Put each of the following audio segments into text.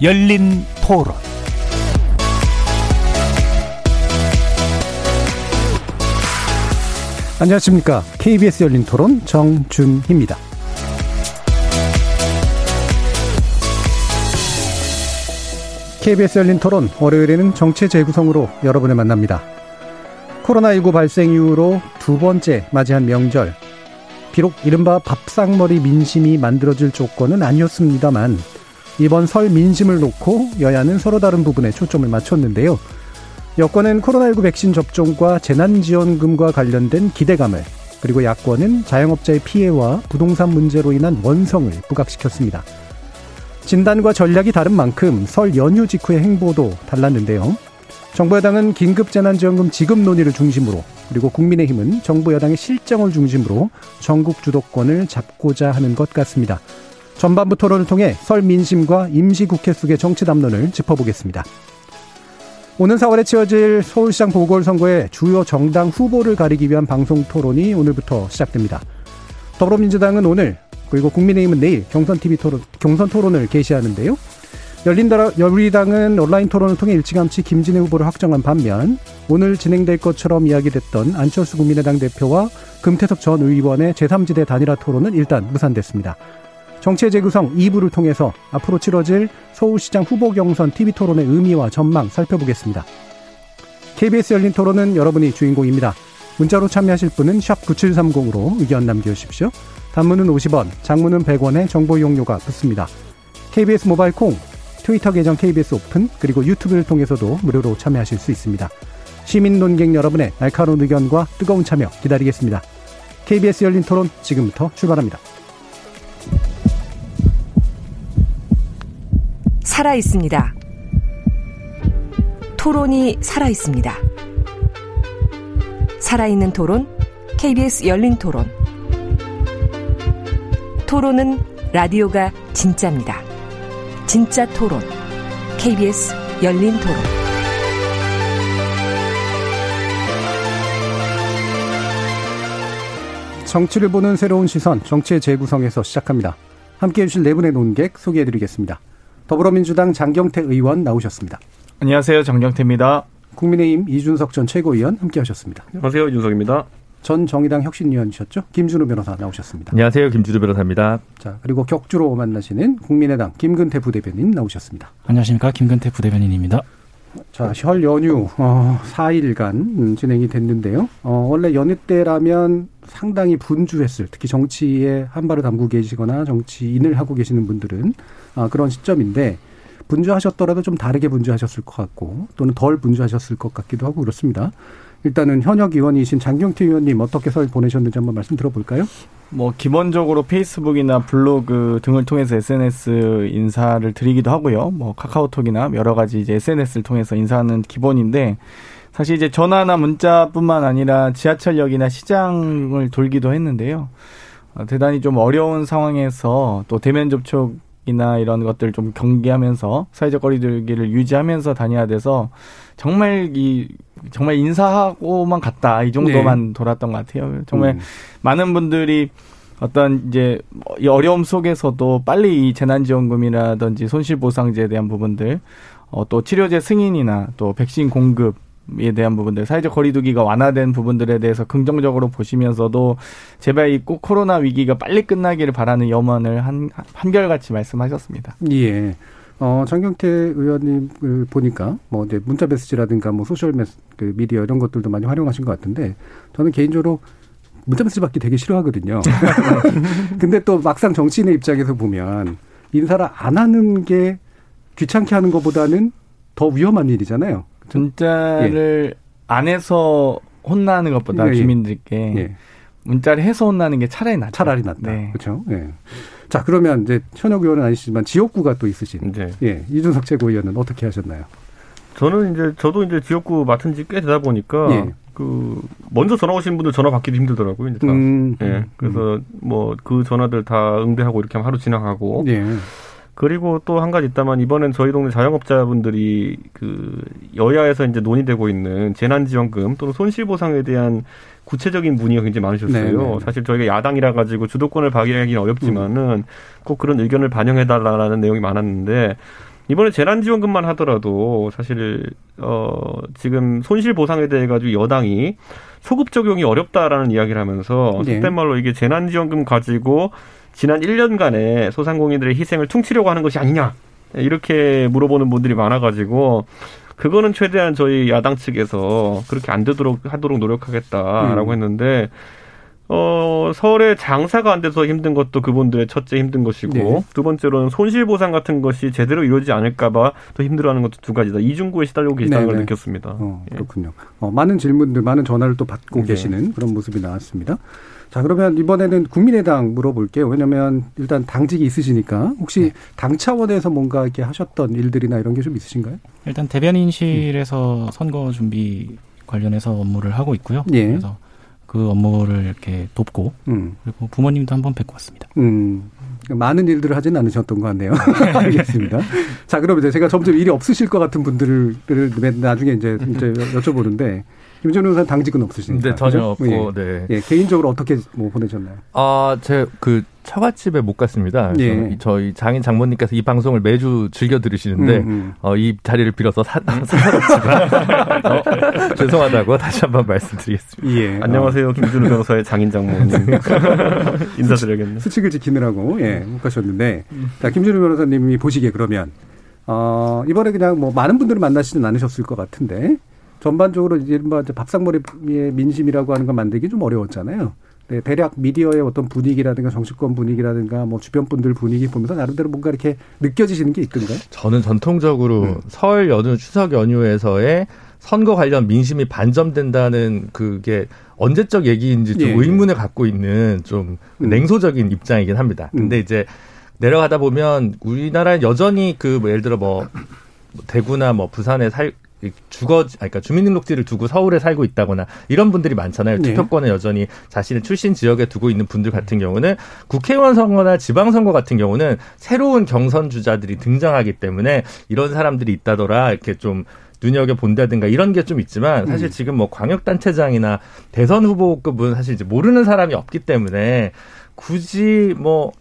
열린 토론 안녕하십니까. KBS 열린 토론 정준희입니다. KBS 열린 토론 월요일에는 정체 재구성으로 여러분을 만납니다. 코로나19 발생 이후로 두 번째 맞이한 명절. 비록 이른바 밥상머리 민심이 만들어질 조건은 아니었습니다만 이번 설 민심을 놓고 여야는 서로 다른 부분에 초점을 맞췄는데요. 여권은 코로나19 백신 접종과 재난지원금과 관련된 기대감을 그리고 야권은 자영업자의 피해와 부동산 문제로 인한 원성을 부각시켰습니다. 진단과 전략이 다른 만큼 설 연휴 직후의 행보도 달랐는데요. 정부 여당은 긴급재난지원금 지급 논의를 중심으로 그리고 국민의힘은 정부 여당의 실정을 중심으로 전국 주도권을 잡고자 하는 것 같습니다. 전반부 토론을 통해 설 민심과 임시국회 속의 정치 담론을 짚어보겠습니다. 오는 4월에 치러질 서울시장 보궐선거의 주요 정당 후보를 가리기 위한 방송 토론이 오늘부터 시작됩니다. 더불어민주당은 오늘 그리고 국민의힘은 내일 경선 TV 토론, 경선 토론을 개시하는데요. 열린다, 열리당은 온라인 토론을 통해 일찌감치 김진애 후보를 확정한 반면 오늘 진행될 것처럼 이야기됐던 안철수 국민의당 대표와 금태섭 전 의원의 제3지대 단일화 토론은 일단 무산됐습니다. 정치의 재구성 2부를 통해서 앞으로 치러질 서울시장 후보 경선 TV 토론의 의미와 전망 살펴보겠습니다. KBS 열린 토론은 여러분이 주인공입니다. 문자로 참여하실 분은 9730으로 의견 남겨주십시오. 단문은 50원, 장문은 100원의 정보 이용료가 붙습니다. KBS 모바일 콩, 트위터 계정 KBS 오픈, 그리고 유튜브를 통해서도 무료로 참여하실 수 있습니다. 시민 논객 여러분의 날카로운 의견과 뜨거운 참여 기다리겠습니다. KBS 열린 토론 지금부터 출발합니다. 살아 있습니다. 토론이 살아 있습니다. 살아있는 토론, KBS 열린 토론. 토론은 라디오가 진짜입니다. 진짜 토론, KBS 열린 토론. 정치를 보는 새로운 시선, 정치의 재구성에서 시작합니다. 함께 해주실 네 분의 논객 소개해드리겠습니다. 더불어민주당 장경태 의원 나오셨습니다. 안녕하세요. 장경태입니다. 국민의힘 이준석 전 최고위원 함께 하셨습니다. 안녕하세요. 이준석입니다. 전 정의당 혁신위원이셨죠? 김준우 변호사 나오셨습니다. 안녕하세요. 김준우 변호사입니다. 자, 그리고 격주로 만나시는 국민의당 김근태 부대변인 나오셨습니다. 안녕하십니까. 김근태 부대변인입니다. 자, 설 연휴 어, 4일간 진행이 됐는데요. 어, 원래 연휴 때라면 상당히 분주했을, 특히 정치에 한 발을 담고 계시거나 정치인을 하고 계시는 분들은 아, 그런 시점인데 분주하셨더라도 좀 다르게 분주하셨을 것 같고 또는 덜 분주하셨을 것 같기도 하고 그렇습니다. 일단은 현역 의원이신 장경태 의원님 어떻게 설 보내셨는지 한번 말씀 들어볼까요? 뭐 기본적으로 페이스북이나 블로그 등을 통해서 SNS 인사를 드리기도 하고요. 뭐 카카오톡이나 여러 가지 이제 SNS를 통해서 인사하는 기본인데 사실 이제 전화나 문자뿐만 아니라 지하철역이나 시장을 돌기도 했는데요. 어, 대단히 좀 어려운 상황에서 또 대면 접촉 이나 이런 것들 좀 경계하면서 사회적 거리두기를 유지하면서 다녀야 돼서 정말 이 정말 인사하고만 갔다 이 정도만 네. 돌았던 것 같아요. 정말 음. 많은 분들이 어떤 이제 이 어려움 속에서도 빨리 이 재난지원금이라든지 손실보상제에 대한 부분들 어, 또 치료제 승인이나 또 백신 공급 에 대한 부분들 사회적 거리두기가 완화된 부분들에 대해서 긍정적으로 보시면서도 제발 이 꼭 코로나 위기가 빨리 끝나기를 바라는 염원을 한 한결같이 말씀하셨습니다. 예. 어, 장경태 의원님을 보니까 뭐 이제 문자 메시지라든가 뭐 소셜 메시, 그 미디어 이런 것들도 많이 활용하신 것 같은데 저는 개인적으로 문자 메시지 받기 되게 싫어하거든요. 근데 또 막상 정치인의 입장에서 보면 인사를 안 하는 게 귀찮게 하는 것보다는 더 위험한 일이잖아요. 문자를 예. 안 해서 혼나는 것보다 예, 예. 주민들께 예. 문자를 해서 혼나는 게 차라리 낫다. 차라리 낫다. 네. 그렇죠. 예. 자 그러면 이제 현역 의원은 아니시지만 지역구가 또 있으신 네. 예 이준석 최고위원은 어떻게 하셨나요? 저는 이제 저도 이제 지역구 맡은 지 꽤 되다 보니까 예. 그 먼저 전화 오신 분들 전화 받기도 힘들더라고요. 이제 다. 음, 예. 그래서 음. 뭐그 전화들 다 응대하고 이렇게 하루 지나가고. 예. 그리고 또 한 가지 있다만 이번엔 저희 동네 자영업자분들이 그 여야에서 이제 논의되고 있는 재난지원금 또는 손실보상에 대한 구체적인 문의가 굉장히 많으셨어요. 네네. 네. 사실 저희가 야당이라 가지고 주도권을 발휘하기는 어렵지만은 음. 꼭 그런 의견을 반영해달라는 내용이 많았는데 이번에 재난지원금만 하더라도 사실 어 지금 손실 보상에 대해 가지고 여당이 소급 적용이 어렵다라는 이야기를 하면서 네. 속된 말로 이게 재난지원금 가지고 지난 1년간의 소상공인들의 희생을 퉁치려고 하는 것이 아니냐 이렇게 물어보는 분들이 많아가지고 그거는 최대한 저희 야당 측에서 그렇게 안 되도록 하도록 노력하겠다라고 음. 했는데 어, 서울에 장사가 안 돼서 힘든 것도 그분들의 첫째 힘든 것이고 네. 두 번째로는 손실 보상 같은 것이 제대로 이루어지지 않을까봐 더 힘들어하는 것도 두 가지다. 이중구에 시달리고 계시다는 네, 걸 네. 느꼈습니다. 어, 그렇군요. 어, 많은 질문들, 많은 전화를 또 받고 네. 계시는 그런 모습이 나왔습니다. 자, 그러면 이번에는 국민의당 물어볼게요. 왜냐면 일단 당직이 있으시니까 혹시 네. 당 차원에서 뭔가 이렇게 하셨던 일들이나 이런 게 좀 있으신가요? 일단 대변인실에서 음. 선거 준비 관련해서 업무를 하고 있고요. 예. 그래서 그 업무를 이렇게 돕고 음. 그리고 부모님도 한번 뵙고 왔습니다. 음. 많은 일들을 하지는 않으셨던 것 같네요. 알겠습니다. 자, 그럼 이제 제가 점점 일이 없으실 것 같은 분들을 나중에 이제, 이제 여쭤보는데 김전 의사 당직은 없으시니까. 네, 전혀 없고, 예. 네. 예, 개인적으로 어떻게 뭐 보내셨나요? 아, 제그 처갓집에 못 갔습니다. 예. 저희 장인 장모님께서 이 방송을 매주 즐겨 들으시는데 음, 음. 어, 이 자리를 빌어서 사, 사사롭지만 어, 죄송하다고 다시 한번 말씀드리겠습니다. 예. 안녕하세요, 김준우 변호사의 장인 장모님 인사드려야겠네요. 수칙을 지키느라고 예, 못 가셨는데 자 김준우 변호사님이 보시기에 그러면 어, 이번에 그냥 뭐 많은 분들을 만나시진 않으셨을 것 같은데 전반적으로 이른바 밥상머리의 민심이라고 하는 걸 만들기 좀 어려웠잖아요. 네, 대략 미디어의 어떤 분위기라든가 정치권 분위기라든가 뭐 주변 분들 분위기 보면서 나름대로 뭔가 이렇게 느껴지시는 게 있던가요? 저는 전통적으로 음. 설 연휴 추석 연휴에서의 선거 관련 민심이 반점된다는 그게 언제적 얘기인지 좀 예, 예. 의문을 갖고 있는 좀 음. 냉소적인 입장이긴 합니다. 근데 음. 이제 내려가다 보면 우리나라는 여전히 그 뭐 예를 들어 뭐 대구나 뭐 부산에 살 주거, 그러니까 주민등록지를 두고 서울에 살고 있다거나 이런 분들이 많잖아요. 네. 투표권을 여전히 자신의 출신 지역에 두고 있는 분들 같은 경우는 국회의원 선거나 지방선거 같은 경우는 새로운 경선 주자들이 등장하기 때문에 이런 사람들이 있다더라 이렇게 좀 눈여겨 본다든가 이런 게 좀 있지만 사실 음. 지금 뭐 광역 단체장이나 대선 후보급은 사실 이제 모르는 사람이 없기 때문에 굳이 뭐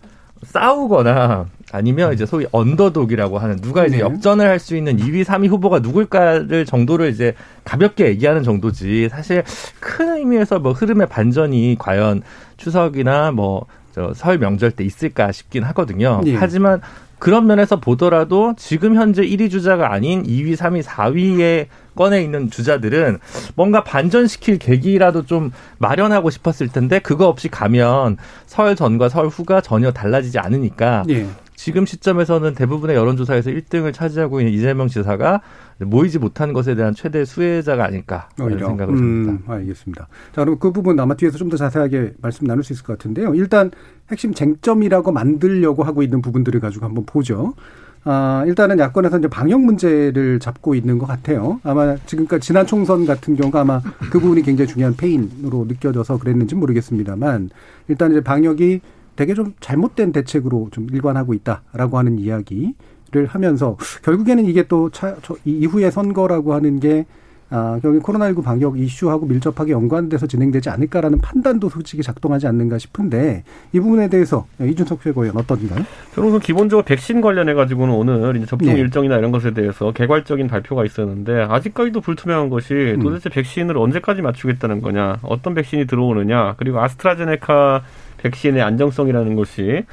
싸우거나 아니면 이제 소위 언더독이라고 하는 누가 이제 네. 역전을 할 수 있는 2위, 3위 후보가 누굴까를 정도를 이제 가볍게 얘기하는 정도지 사실 큰 의미에서 뭐 흐름의 반전이 과연 추석이나 뭐저설 명절 때 있을까 싶긴 하거든요. 네. 하지만 그런 면에서 보더라도 지금 현재 1위 주자가 아닌 2위, 3위, 4위에 꺼내 있는 주자들은 뭔가 반전시킬 계기라도 좀 마련하고 싶었을 텐데 그거 없이 가면 설 전과 설 후가 전혀 달라지지 않으니까 예. 지금 시점에서는 대부분의 여론조사에서 1등을 차지하고 있는 이재명 지사가 모이지 못한 것에 대한 최대 수혜자가 아닐까 이런 생각을 합니다. 음, 알겠습니다. 자, 그럼 그 부분 아마 뒤에서 좀 더 자세하게 말씀 나눌 수 있을 것 같은데요. 일단 핵심 쟁점이라고 만들려고 하고 있는 부분들을 가지고 한번 보죠. 아, 일단은 야권에서 이제 방역 문제를 잡고 있는 것 같아요. 아마 지금까지 지난 총선 같은 경우가 아마 그 부분이 굉장히 중요한 페인으로 느껴져서 그랬는지 모르겠습니다만 일단 이제 방역이 되게 좀 잘못된 대책으로 좀 일관하고 있다라고 하는 이야기를 하면서 결국에는 이게 또 차, 이후에 선거라고 하는 게 아, 결국 코로나19 방역 이슈하고 밀접하게 연관돼서 진행되지 않을까라는 판단도 솔직히 작동하지 않는가 싶은데 이 부분에 대해서 이준석 최고위원 어떤가요? 저는 우선 기본적으로 백신 관련해 가지고는 오늘 이제 접종 네. 일정이나 이런 것에 대해서 개괄적인 발표가 있었는데 아직까지도 불투명한 것이 음. 도대체 음. 백신을 언제까지 맞추겠다는 거냐, 어떤 백신이 들어오느냐, 그리고 아스트라제네카 백신의 안정성이라는 것이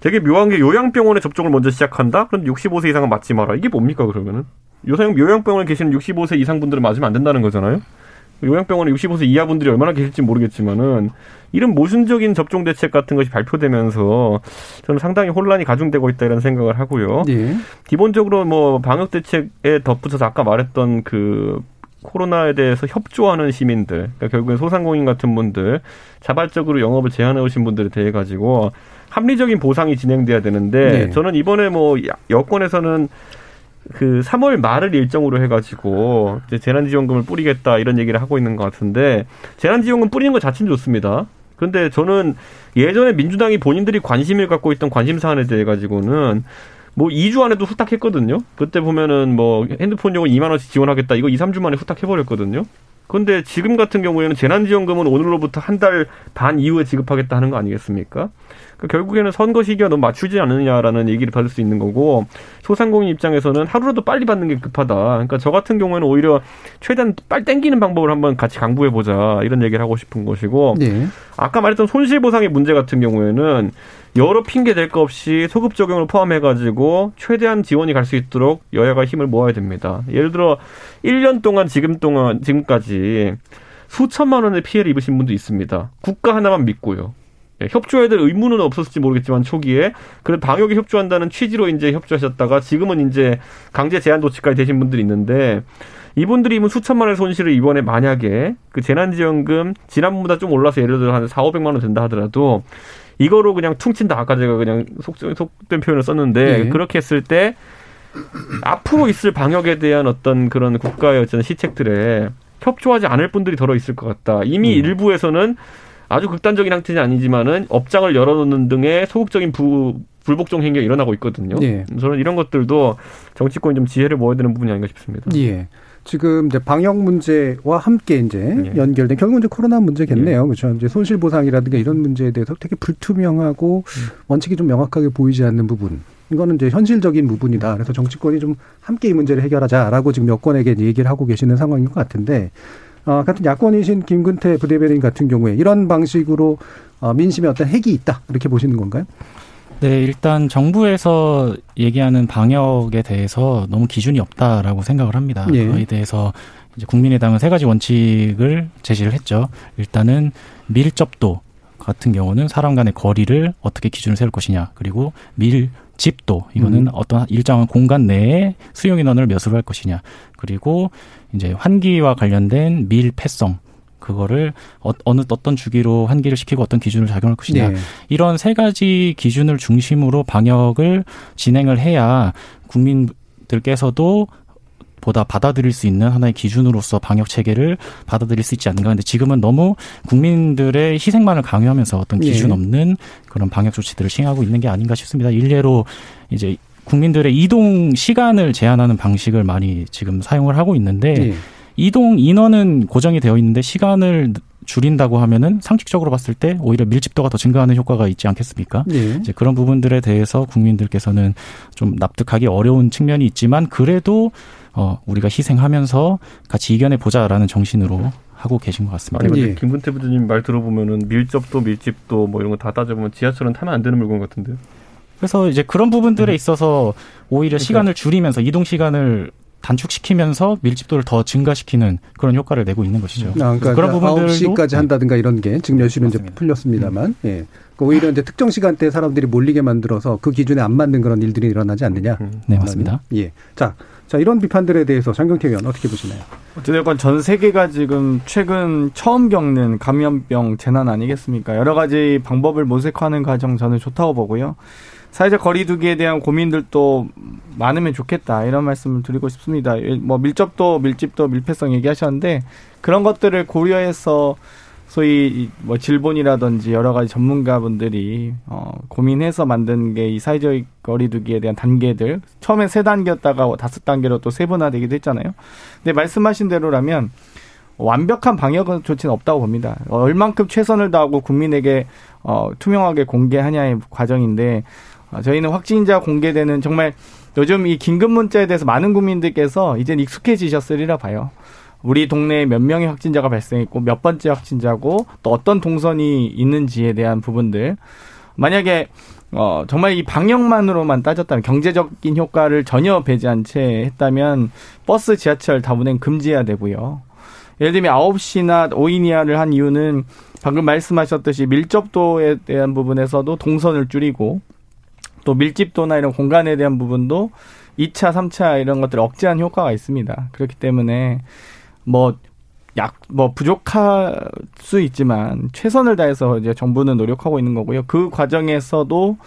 되게 묘한 게 요양병원에 접종을 먼저 시작한다? 그럼 65세 이상은 맞지 마라. 이게 뭡니까, 그러면은? 요새 요양병원에 계시는 65세 이상 분들은 맞으면 안 된다는 거잖아요? 요양병원에 65세 이하 분들이 얼마나 계실지 모르겠지만은 이런 모순적인 접종 대책 같은 것이 발표되면서 저는 상당히 혼란이 가중되고 있다 이런 생각을 하고요. 네. 기본적으로 뭐 방역 대책에 덧붙여서 아까 말했던 그 코로나에 대해서 협조하는 시민들, 그러니까 결국엔 소상공인 같은 분들, 자발적으로 영업을 제한해 오신 분들에 대해 가지고 합리적인 보상이 진행돼야 되는데 네. 저는 이번에 뭐 여권에서는 그 3월 말을 일정으로 해가지고 이제 재난지원금을 뿌리겠다 이런 얘기를 하고 있는 것 같은데 재난지원금 뿌리는 것 자체는 좋습니다. 그런데 저는 예전에 민주당이 본인들이 관심을 갖고 있던 관심 사안에 대해 가지고는 뭐 2주 안에도 후딱 했거든요. 그때 보면은 뭐 핸드폰용은 2만 원씩 지원하겠다. 이거 2, 3주 만에 후딱 해 버렸거든요. 근데 지금 같은 경우에는 재난지원금은 오늘로부터 한 달 반 이후에 지급하겠다 하는 거 아니겠습니까? 그러니까 결국에는 선거 시기가 너무 맞추지 않느냐라는 얘기를 받을 수 있는 거고 소상공인 입장에서는 하루라도 빨리 받는 게 급하다. 그러니까 저 같은 경우에는 오히려 최대한 빨리 땡기는 방법을 한번 같이 강구해 보자 이런 얘기를 하고 싶은 것이고 네. 아까 말했던 손실보상의 문제 같은 경우에는 여러 핑계 될 거 없이 소급 적용을 포함해 가지고 최대한 지원이 갈 수 있도록 여야가 힘을 모아야 됩니다. 예를 들어 1년 동안 지금 동안 지금까지 수천만 원의 피해를 입으신 분도 있습니다. 국가 하나만 믿고요. 예, 협조해야 될 의무는 없었을지 모르겠지만 초기에 그런 방역에 협조한다는 취지로 이제 협조하셨다가 지금은 이제 강제 제한 조치까지 되신 분들이 있는데 이분들이 입은 수천만 원의 손실을 이번에 만약에 그 재난지원금 지난번보다 좀 올라서 예를 들어 한 4, 500만 원 된다 하더라도 이거로 그냥 퉁친다 아까 제가 그냥 속, 속된 표현을 썼는데 네. 그렇게 했을 때 앞으로 있을 방역에 대한 어떤 그런 국가의 어떤 시책들에 협조하지 않을 분들이 더러 있을 것 같다. 이미 음. 일부에서는 아주 극단적인 형태는 아니지만은 업장을 열어놓는 등의 소극적인 부, 불복종 행위가 일어나고 있거든요. 예. 저는 이런 것들도 정치권이 좀 지혜를 모아야 되는 부분이 아닌가 싶습니다. 예. 지금 이제 방역 문제와 함께 이제 예. 연결된 결국은 이제 코로나 문제겠네요. 예. 그렇죠. 이제 손실 보상이라든가 이런 문제에 대해서 되게 불투명하고 음. 원칙이 좀 명확하게 보이지 않는 부분. 이거는 이제 현실적인 부분이다. 그래서 정치권이 좀 함께 이 문제를 해결하자라고 지금 여권에게 얘기를 하고 계시는 상황인 것 같은데 어, 같은 야권이신 김근태 부대변인 같은 경우에 이런 방식으로 어, 민심에 어떤 핵이 있다 이렇게 보시는 건가요? 네, 일단 정부에서 얘기하는 방역에 대해서 너무 기준이 없다라고 생각을 합니다. 예. 그에 대해서 이제 국민의당은 세 가지 원칙을 제시를 했죠. 일단은 밀접도 같은 경우는 사람 간의 거리를 어떻게 기준을 세울 것이냐. 그리고 밀 집도 이거는 음. 어떤 일정한 공간 내에 수용 인원을 몇으로 할 것이냐. 그리고 이제 환기와 관련된 밀폐성 그거를 어, 느 어떤 주기로 환기를 시키고 어떤 기준을 작용할 것이냐 네. 이런 세 가지 기준을 중심으로 방역을 진행을 해야 국민들께서도 보다 받아들일 수 있는 하나의 기준으로서 방역 체계를 받아들일 수 있지 않는가. 근데 지금은 너무 국민들의 희생만을 강요하면서 어떤 기준 예. 없는 그런 방역 조치들을 시행하고 있는 게 아닌가 싶습니다. 일례로 이제 국민들의 이동 시간을 제한하는 방식을 많이 지금 사용을 하고 있는데 예. 이동 인원은 고정이 되어 있는데 시간을 줄인다고 하면은 상식적으로 봤을 때 오히려 밀집도가 더 증가하는 효과가 있지 않겠습니까? 네. 이제 그런 부분들에 대해서 국민들께서는 좀 납득하기 어려운 측면이 있지만 그래도 어 우리가 희생하면서 같이 이겨내 보자라는 정신으로 하고 계신 것 같습니다. 아니, 예. 김문태 부장님 말 들어보면은 밀접도, 밀집도 뭐 이런 거 다 따져보면 지하철은 타면 안 되는 물건 같은데. 그래서 이제 그런 부분들에 음. 있어서 오히려 그러니까. 시간을 줄이면서 이동 시간을 단축시키면서 밀집도를 더 증가시키는 그런 효과를 내고 있는 것이죠. 아, 그러니까 그런 부분들도 9시까지 한다든가 이런 게 지금 몇 시는 이제 풀렸습니다만, 음. 예. 그 오히려 이제 특정 시간대에 사람들이 몰리게 만들어서 그 기준에 안 맞는 그런 일들이 일어나지 않느냐. 음. 네, 맞습니다. 예. 자, 자, 이런 비판들에 대해서 장경태 의원 어떻게 보시나요? 어쨌든 전 세계가 지금 최근 처음 겪는 감염병 재난 아니겠습니까? 여러 가지 방법을 모색하는 과정 저는 좋다고 보고요. 사회적 거리두기에 대한 고민들도 많으면 좋겠다 이런 말씀을 드리고 싶습니다. 뭐 밀접도, 밀집도, 밀폐성 얘기하셨는데 그런 것들을 고려해서 소위 뭐 질본이라든지 여러 가지 전문가분들이 어 고민해서 만든 게 이 사회적 거리두기에 대한 단계들 처음에 세 단계였다가 다섯 단계로 또 세분화되기도 했잖아요. 근데 말씀하신 대로라면 완벽한 방역 조치는 없다고 봅니다. 얼만큼 최선을 다하고 국민에게 어 투명하게 공개하냐의 과정인데 아, 저희는 확진자 공개되는 정말 요즘 이 긴급 문자에 대해서 많은 국민들께서 이제 익숙해지셨으리라 봐요. 우리 동네에 몇 명의 확진자가 발생했고 몇 번째 확진자고 또 어떤 동선이 있는지에 대한 부분들 만약에 어 정말 이 방역만으로만 따졌다면 경제적인 효과를 전혀 배제한 채 했다면 버스 지하철 다 운행 금지해야 되고요. 예를 들면 9시나 5인 이하를 한 이유는 방금 말씀하셨듯이 밀접도에 대한 부분에서도 동선을 줄이고 또 밀집도나 이런 공간에 대한 부분도 2차, 3차 이런 것들을 억제한 효과가 있습니다. 그렇기 때문에 뭐 약, 뭐, 부족할 수 있지만, 최선을 다해서 이제 정부는 노력하고 있는 거고요. 그 과정에서도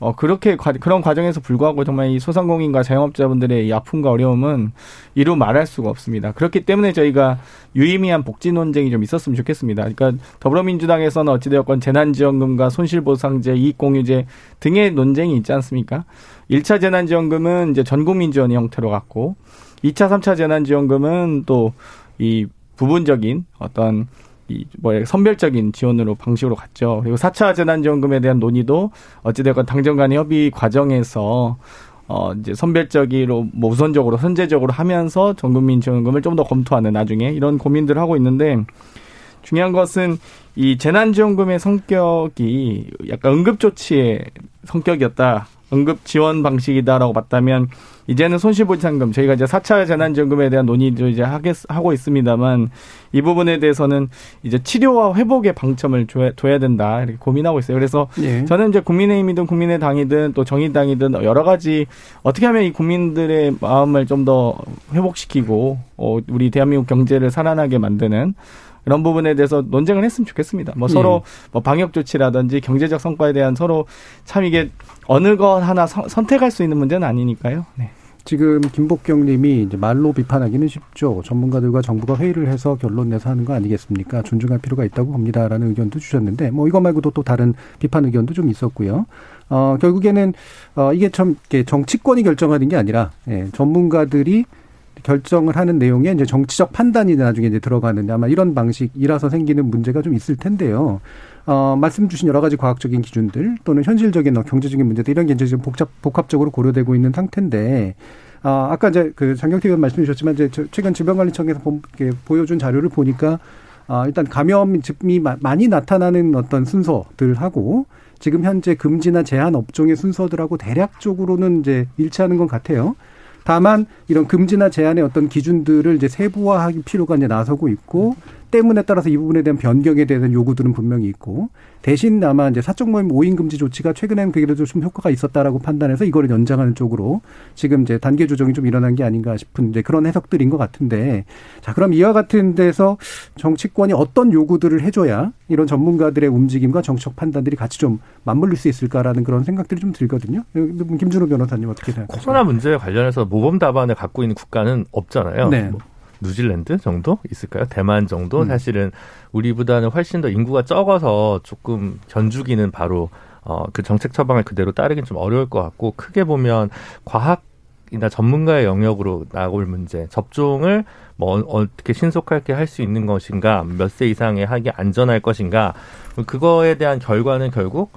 어, 그렇게 과, 그런 과정에서 불구하고 정말 이 소상공인과 자영업자분들의 이 아픔과 어려움은 이루 말할 수가 없습니다. 그렇기 때문에 저희가 유의미한 복지 논쟁이 좀 있었으면 좋겠습니다. 그러니까 더불어민주당에서는 어찌되었건 재난지원금과 손실보상제, 이익공유제 등의 논쟁이 있지 않습니까? 1차 재난지원금은 이제 전국민 지원 형태로 갔고 2차, 3차 재난지원금은 또 이 부분적인 어떤 이, 뭐, 선별적인 지원으로 방식으로 갔죠. 그리고 4차 재난지원금에 대한 논의도 어찌됐건 당정 간의 협의 과정에서 어, 이제 선별적으로, 뭐 우선적으로, 선제적으로 하면서 전 국민 지원금을 좀 더 검토하는 나중에 이런 고민들을 하고 있는데 중요한 것은 이 재난지원금의 성격이 약간 응급조치의 성격이었다. 응급 지원 방식이다라고 봤다면 이제는 손실보상금 저희가 이제 4차 재난지원금에 대한 논의도 이제 하겠 하고 있습니다만 이 부분에 대해서는 이제 치료와 회복의 방점을 줘야, 둬야 된다 이렇게 고민하고 있어요. 그래서 예. 저는 이제 국민의힘이든 국민의당이든 또 정의당이든 여러 가지 어떻게 하면 이 국민들의 마음을 좀 더 회복시키고 어, 우리 대한민국 경제를 살아나게 만드는 이런 부분에 대해서 논쟁을 했으면 좋겠습니다. 뭐 서로 예. 뭐 방역 조치라든지 경제적 성과에 대한 서로 참 이게 어느 것 하나 선 택할 수 있는 문제는 아니니까요. 네. 지금 김복경 님이 이제 말로 비판하기는 쉽죠. 전문가들과 정부가 회의를 해서 결론 내서 하는 거 아니겠습니까? 존중할 필요가 있다고 봅니다라는 의견도 주셨는데 뭐 이것 말고도 또 다른 비판 의견도 좀 있었고요. 어 결국에는 어 이게 참 정치권이 결정하는 게 아니라 예, 전문가들이 결정을 하는 내용에 이제 정치적 판단이 나중에 이제 들어가는데 아마 이런 방식이라서 생기는 문제가 좀 있을 텐데요. 어, 말씀 주신 여러 가지 과학적인 기준들 또는 현실적인 어, 경제적인 문제들 이런 게 이제 지금 복잡, 복합적으로 고려되고 있는 상태인데 아, 아까 이제 그 장경태 의원 말씀 주셨지만 이제 최근 질병관리청에서 보, 보여준 자료를 보니까 아, 일단 감염이 많이 나타나는 어떤 순서들하고 지금 현재 금지나 제한 업종의 순서들하고 대략적으로는 이제 일치하는 것 같아요. 다만 이런 금지나 제한의 어떤 기준들을 이제 세부화할 필요가 이제 나서고 있고 때문에 따라서 이 부분에 대한 변경에 대한 요구들은 분명히 있고 대신 아마 이제 사적 모임 오인 금지 조치가 최근에는 그래도 좀 효과가 있었다라고 판단해서 이거를 연장하는 쪽으로 지금 이제 단계 조정이 좀 일어난 게 아닌가 싶은 이제 그런 해석들인 것 같은데 자 그럼 이와 같은 데서 정치권이 어떤 요구들을 해줘야 이런 전문가들의 움직임과 정책 판단들이 같이 좀 맞물릴 수 있을까라는 그런 생각들이 좀 들거든요. 김준호 변호사님 어떻게 생각하세요? 코로나 문제 관련해서 모범 답안을 갖고 있는 국가는 없잖아요. 네. 뭐 뉴질랜드 정도 있을까요? 대만 정도? 음. 사실은 우리보다는 훨씬 더 인구가 적어서 조금 견주기는 바로 어, 그 정책 처방을 그대로 따르긴 좀 어려울 것 같고 크게 보면 과학 이나 전문가의 영역으로 나올 문제, 접종을 뭐 어, 어떻게 신속하게 할 수 있는 것인가, 몇 세 이상에 하기 안전할 것인가, 그거에 대한 결과는 결국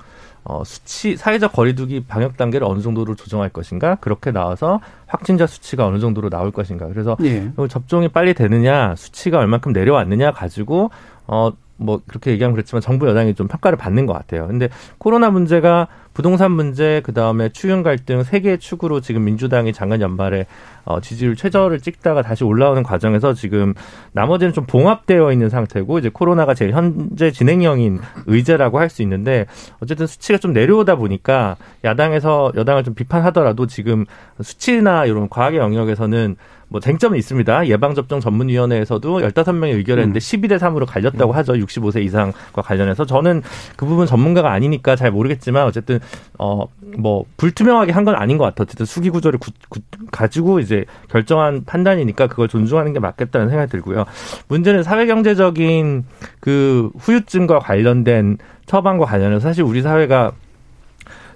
어, 수치, 사회적 거리두기 방역 단계를 어느 정도로 조정할 것인가, 그렇게 나와서 확진자 수치가 어느 정도로 나올 것인가. 그래서 예. 접종이 빨리 되느냐, 수치가 얼만큼 내려왔느냐 가지고 어, 뭐 그렇게 얘기하면 그렇지만 정부 여당이 좀 평가를 받는 것 같아요. 근데 코로나 문제가 부동산 문제, 그 다음에 추경 갈등 세 개의 축으로 지금 민주당이 작년 연말에 어, 지지율 최저를 찍다가 다시 올라오는 과정에서 지금 나머지는 좀 봉합되어 있는 상태고 이제 코로나가 제일 현재 진행형인 의제라고 할 수 있는데 어쨌든 수치가 좀 내려오다 보니까 야당에서 여당을 좀 비판하더라도 지금 수치나 이런 과학의 영역에서는 뭐 쟁점은 있습니다. 예방접종 전문위원회에서도 15명이 의결했는데 음. 12대 3으로 갈렸다고 하죠. 65세 이상과 관련해서. 저는 그 부분 전문가가 아니니까 잘 모르겠지만 어쨌든 어 뭐 불투명하게 한 건 아닌 것 같아요. 어쨌든 수기 구조를 구, 구, 가지고 이제 결정한 판단이니까 그걸 존중하는 게 맞겠다는 생각이 들고요. 문제는 사회경제적인 그 후유증과 관련된 처방과 관련해서 사실 우리 사회가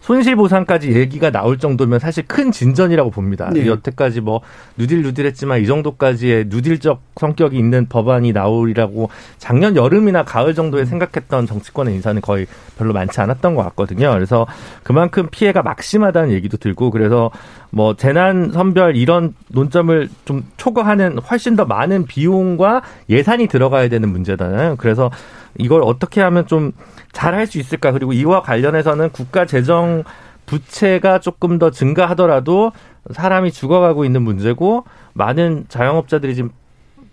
손실보상까지 얘기가 나올 정도면 사실 큰 진전이라고 봅니다. 네. 여태까지 뭐 누딜 누딜했지만 이 정도까지의 누딜적 성격이 있는 법안이 나오리라고 작년 여름이나 가을 정도에 음. 생각했던 정치권의 인사는 거의 별로 많지 않았던 것 같거든요. 그래서 그만큼 피해가 막심하다는 얘기도 들고 그래서 뭐 재난 선별 이런 논점을 좀 초과하는 훨씬 더 많은 비용과 예산이 들어가야 되는 문제잖아요. 그래서 이걸 어떻게 하면 좀 잘 할 수 있을까? 그리고 이와 관련해서는 국가 재정 부채가 조금 더 증가하더라도 사람이 죽어가고 있는 문제고 많은 자영업자들이 지금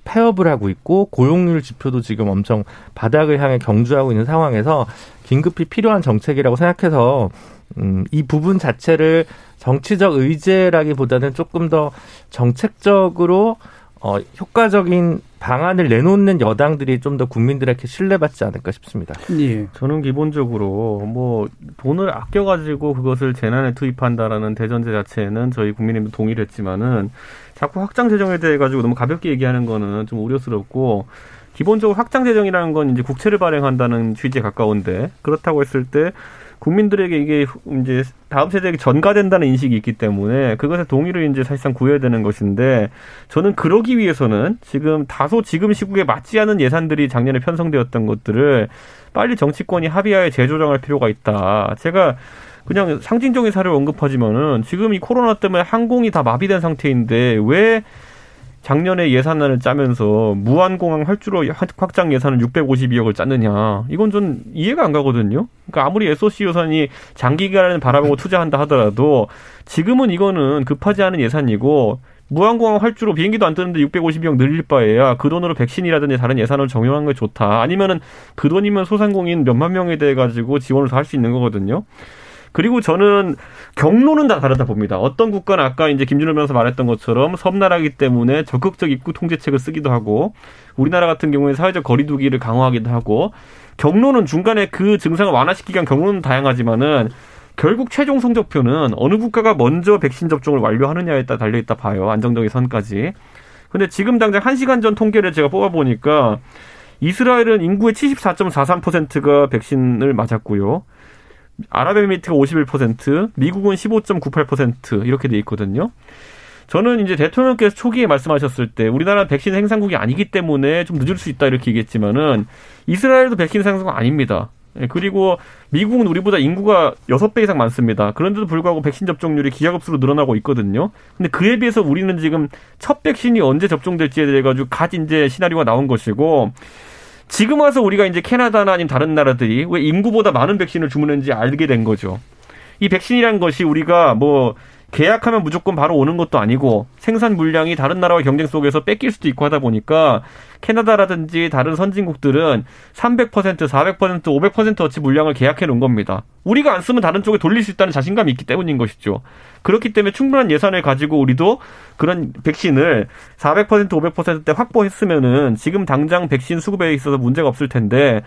폐업을 하고 있고 고용률 지표도 지금 엄청 바닥을 향해 경주하고 있는 상황에서 긴급히 필요한 정책이라고 생각해서 음, 이 부분 자체를 정치적 의제라기보다는 조금 더 정책적으로 어, 효과적인 방안을 내놓는 여당들이 좀 더 국민들에게 신뢰받지 않을까 싶습니다. 예. 저는 기본적으로 뭐 돈을 아껴가지고 그것을 재난에 투입한다라는 대전제 자체는 저희 국민님도 동의를 했지만은 자꾸 확장 재정에 대해 가지고 너무 가볍게 얘기하는 거는 좀 우려스럽고 기본적으로 확장 재정이라는 건 이제 국채를 발행한다는 취지에 가까운데 그렇다고 했을 때 국민들에게 이게 이제 다음 세대에게 전가된다는 인식이 있기 때문에 그것에 동의를 이제 사실상 구해야 되는 것인데 저는 그러기 위해서는 지금 다소 지금 시국에 맞지 않은 예산들이 작년에 편성되었던 것들을 빨리 정치권이 합의하에 재조정할 필요가 있다. 제가 그냥 상징적인 사례를 언급하지만은 지금 이 코로나 때문에 항공이 다 마비된 상태인데 왜 작년에 예산안을 짜면서 무한공항 활주로 확장 예산은 652억을 짰느냐. 이건 좀 이해가 안 가거든요. 그러니까 아무리 SOC 예산이 장기간을 바라보고 투자한다 하더라도 지금은 이거는 급하지 않은 예산이고 무한공항 활주로 비행기도 안 뜨는데 652억 늘릴 바에야 그 돈으로 백신이라든지 다른 예산을 정용한 게 좋다. 아니면은 그 돈이면 소상공인 몇만 명에 대해 가지고 지원을 더할수 있는 거거든요. 그리고 저는 경로는 다 다르다 봅니다. 어떤 국가는 아까 이제 김준호 변호사 말했던 것처럼 섬나라기 때문에 적극적 입국 통제책을 쓰기도 하고 우리나라 같은 경우에 사회적 거리두기를 강화하기도 하고 경로는 중간에 그 증상을 완화시키기 위한 경로는 다양하지만은 결국 최종 성적표는 어느 국가가 먼저 백신 접종을 완료하느냐에 따라 달려있다 봐요. 안정적인 선까지. 근데 지금 당장 한시간전 통계를 제가 뽑아보니까 이스라엘은 인구의 74.43%가 백신을 맞았고요. 아랍에미리트가 51%, 미국은 15.98% 이렇게 돼 있거든요. 저는 이제 대통령께서 초기에 말씀하셨을 때 우리나라 백신 생산국이 아니기 때문에 좀 늦을 수 있다 이렇게 얘기했지만은 이스라엘도 백신 생산국 아닙니다. 예, 그리고 미국은 우리보다 인구가 6배 이상 많습니다. 그런데도 불구하고 백신 접종률이 기하급수로 늘어나고 있거든요. 근데 그에 비해서 우리는 지금 첫 백신이 언제 접종될지에 대해 가지고 갓 이제 시나리오가 나온 것이고 지금 와서 우리가 이제 캐나다나 아니면 다른 나라들이 왜 인구보다 많은 백신을 주문했는지 알게 된 거죠. 이 백신이라는 것이 우리가 뭐 계약하면 무조건 바로 오는 것도 아니고 생산 물량이 다른 나라와 경쟁 속에서 뺏길 수도 있고 하다 보니까 캐나다라든지 다른 선진국들은 300%, 400%, 500%어치 물량을 계약해 놓은 겁니다. 우리가 안 쓰면 다른 쪽에 돌릴 수 있다는 자신감이 있기 때문인 것이죠. 그렇기 때문에 충분한 예산을 가지고 우리도 그런 백신을 400%, 500%대 확보했으면은 지금 당장 백신 수급에 있어서 문제가 없을 텐데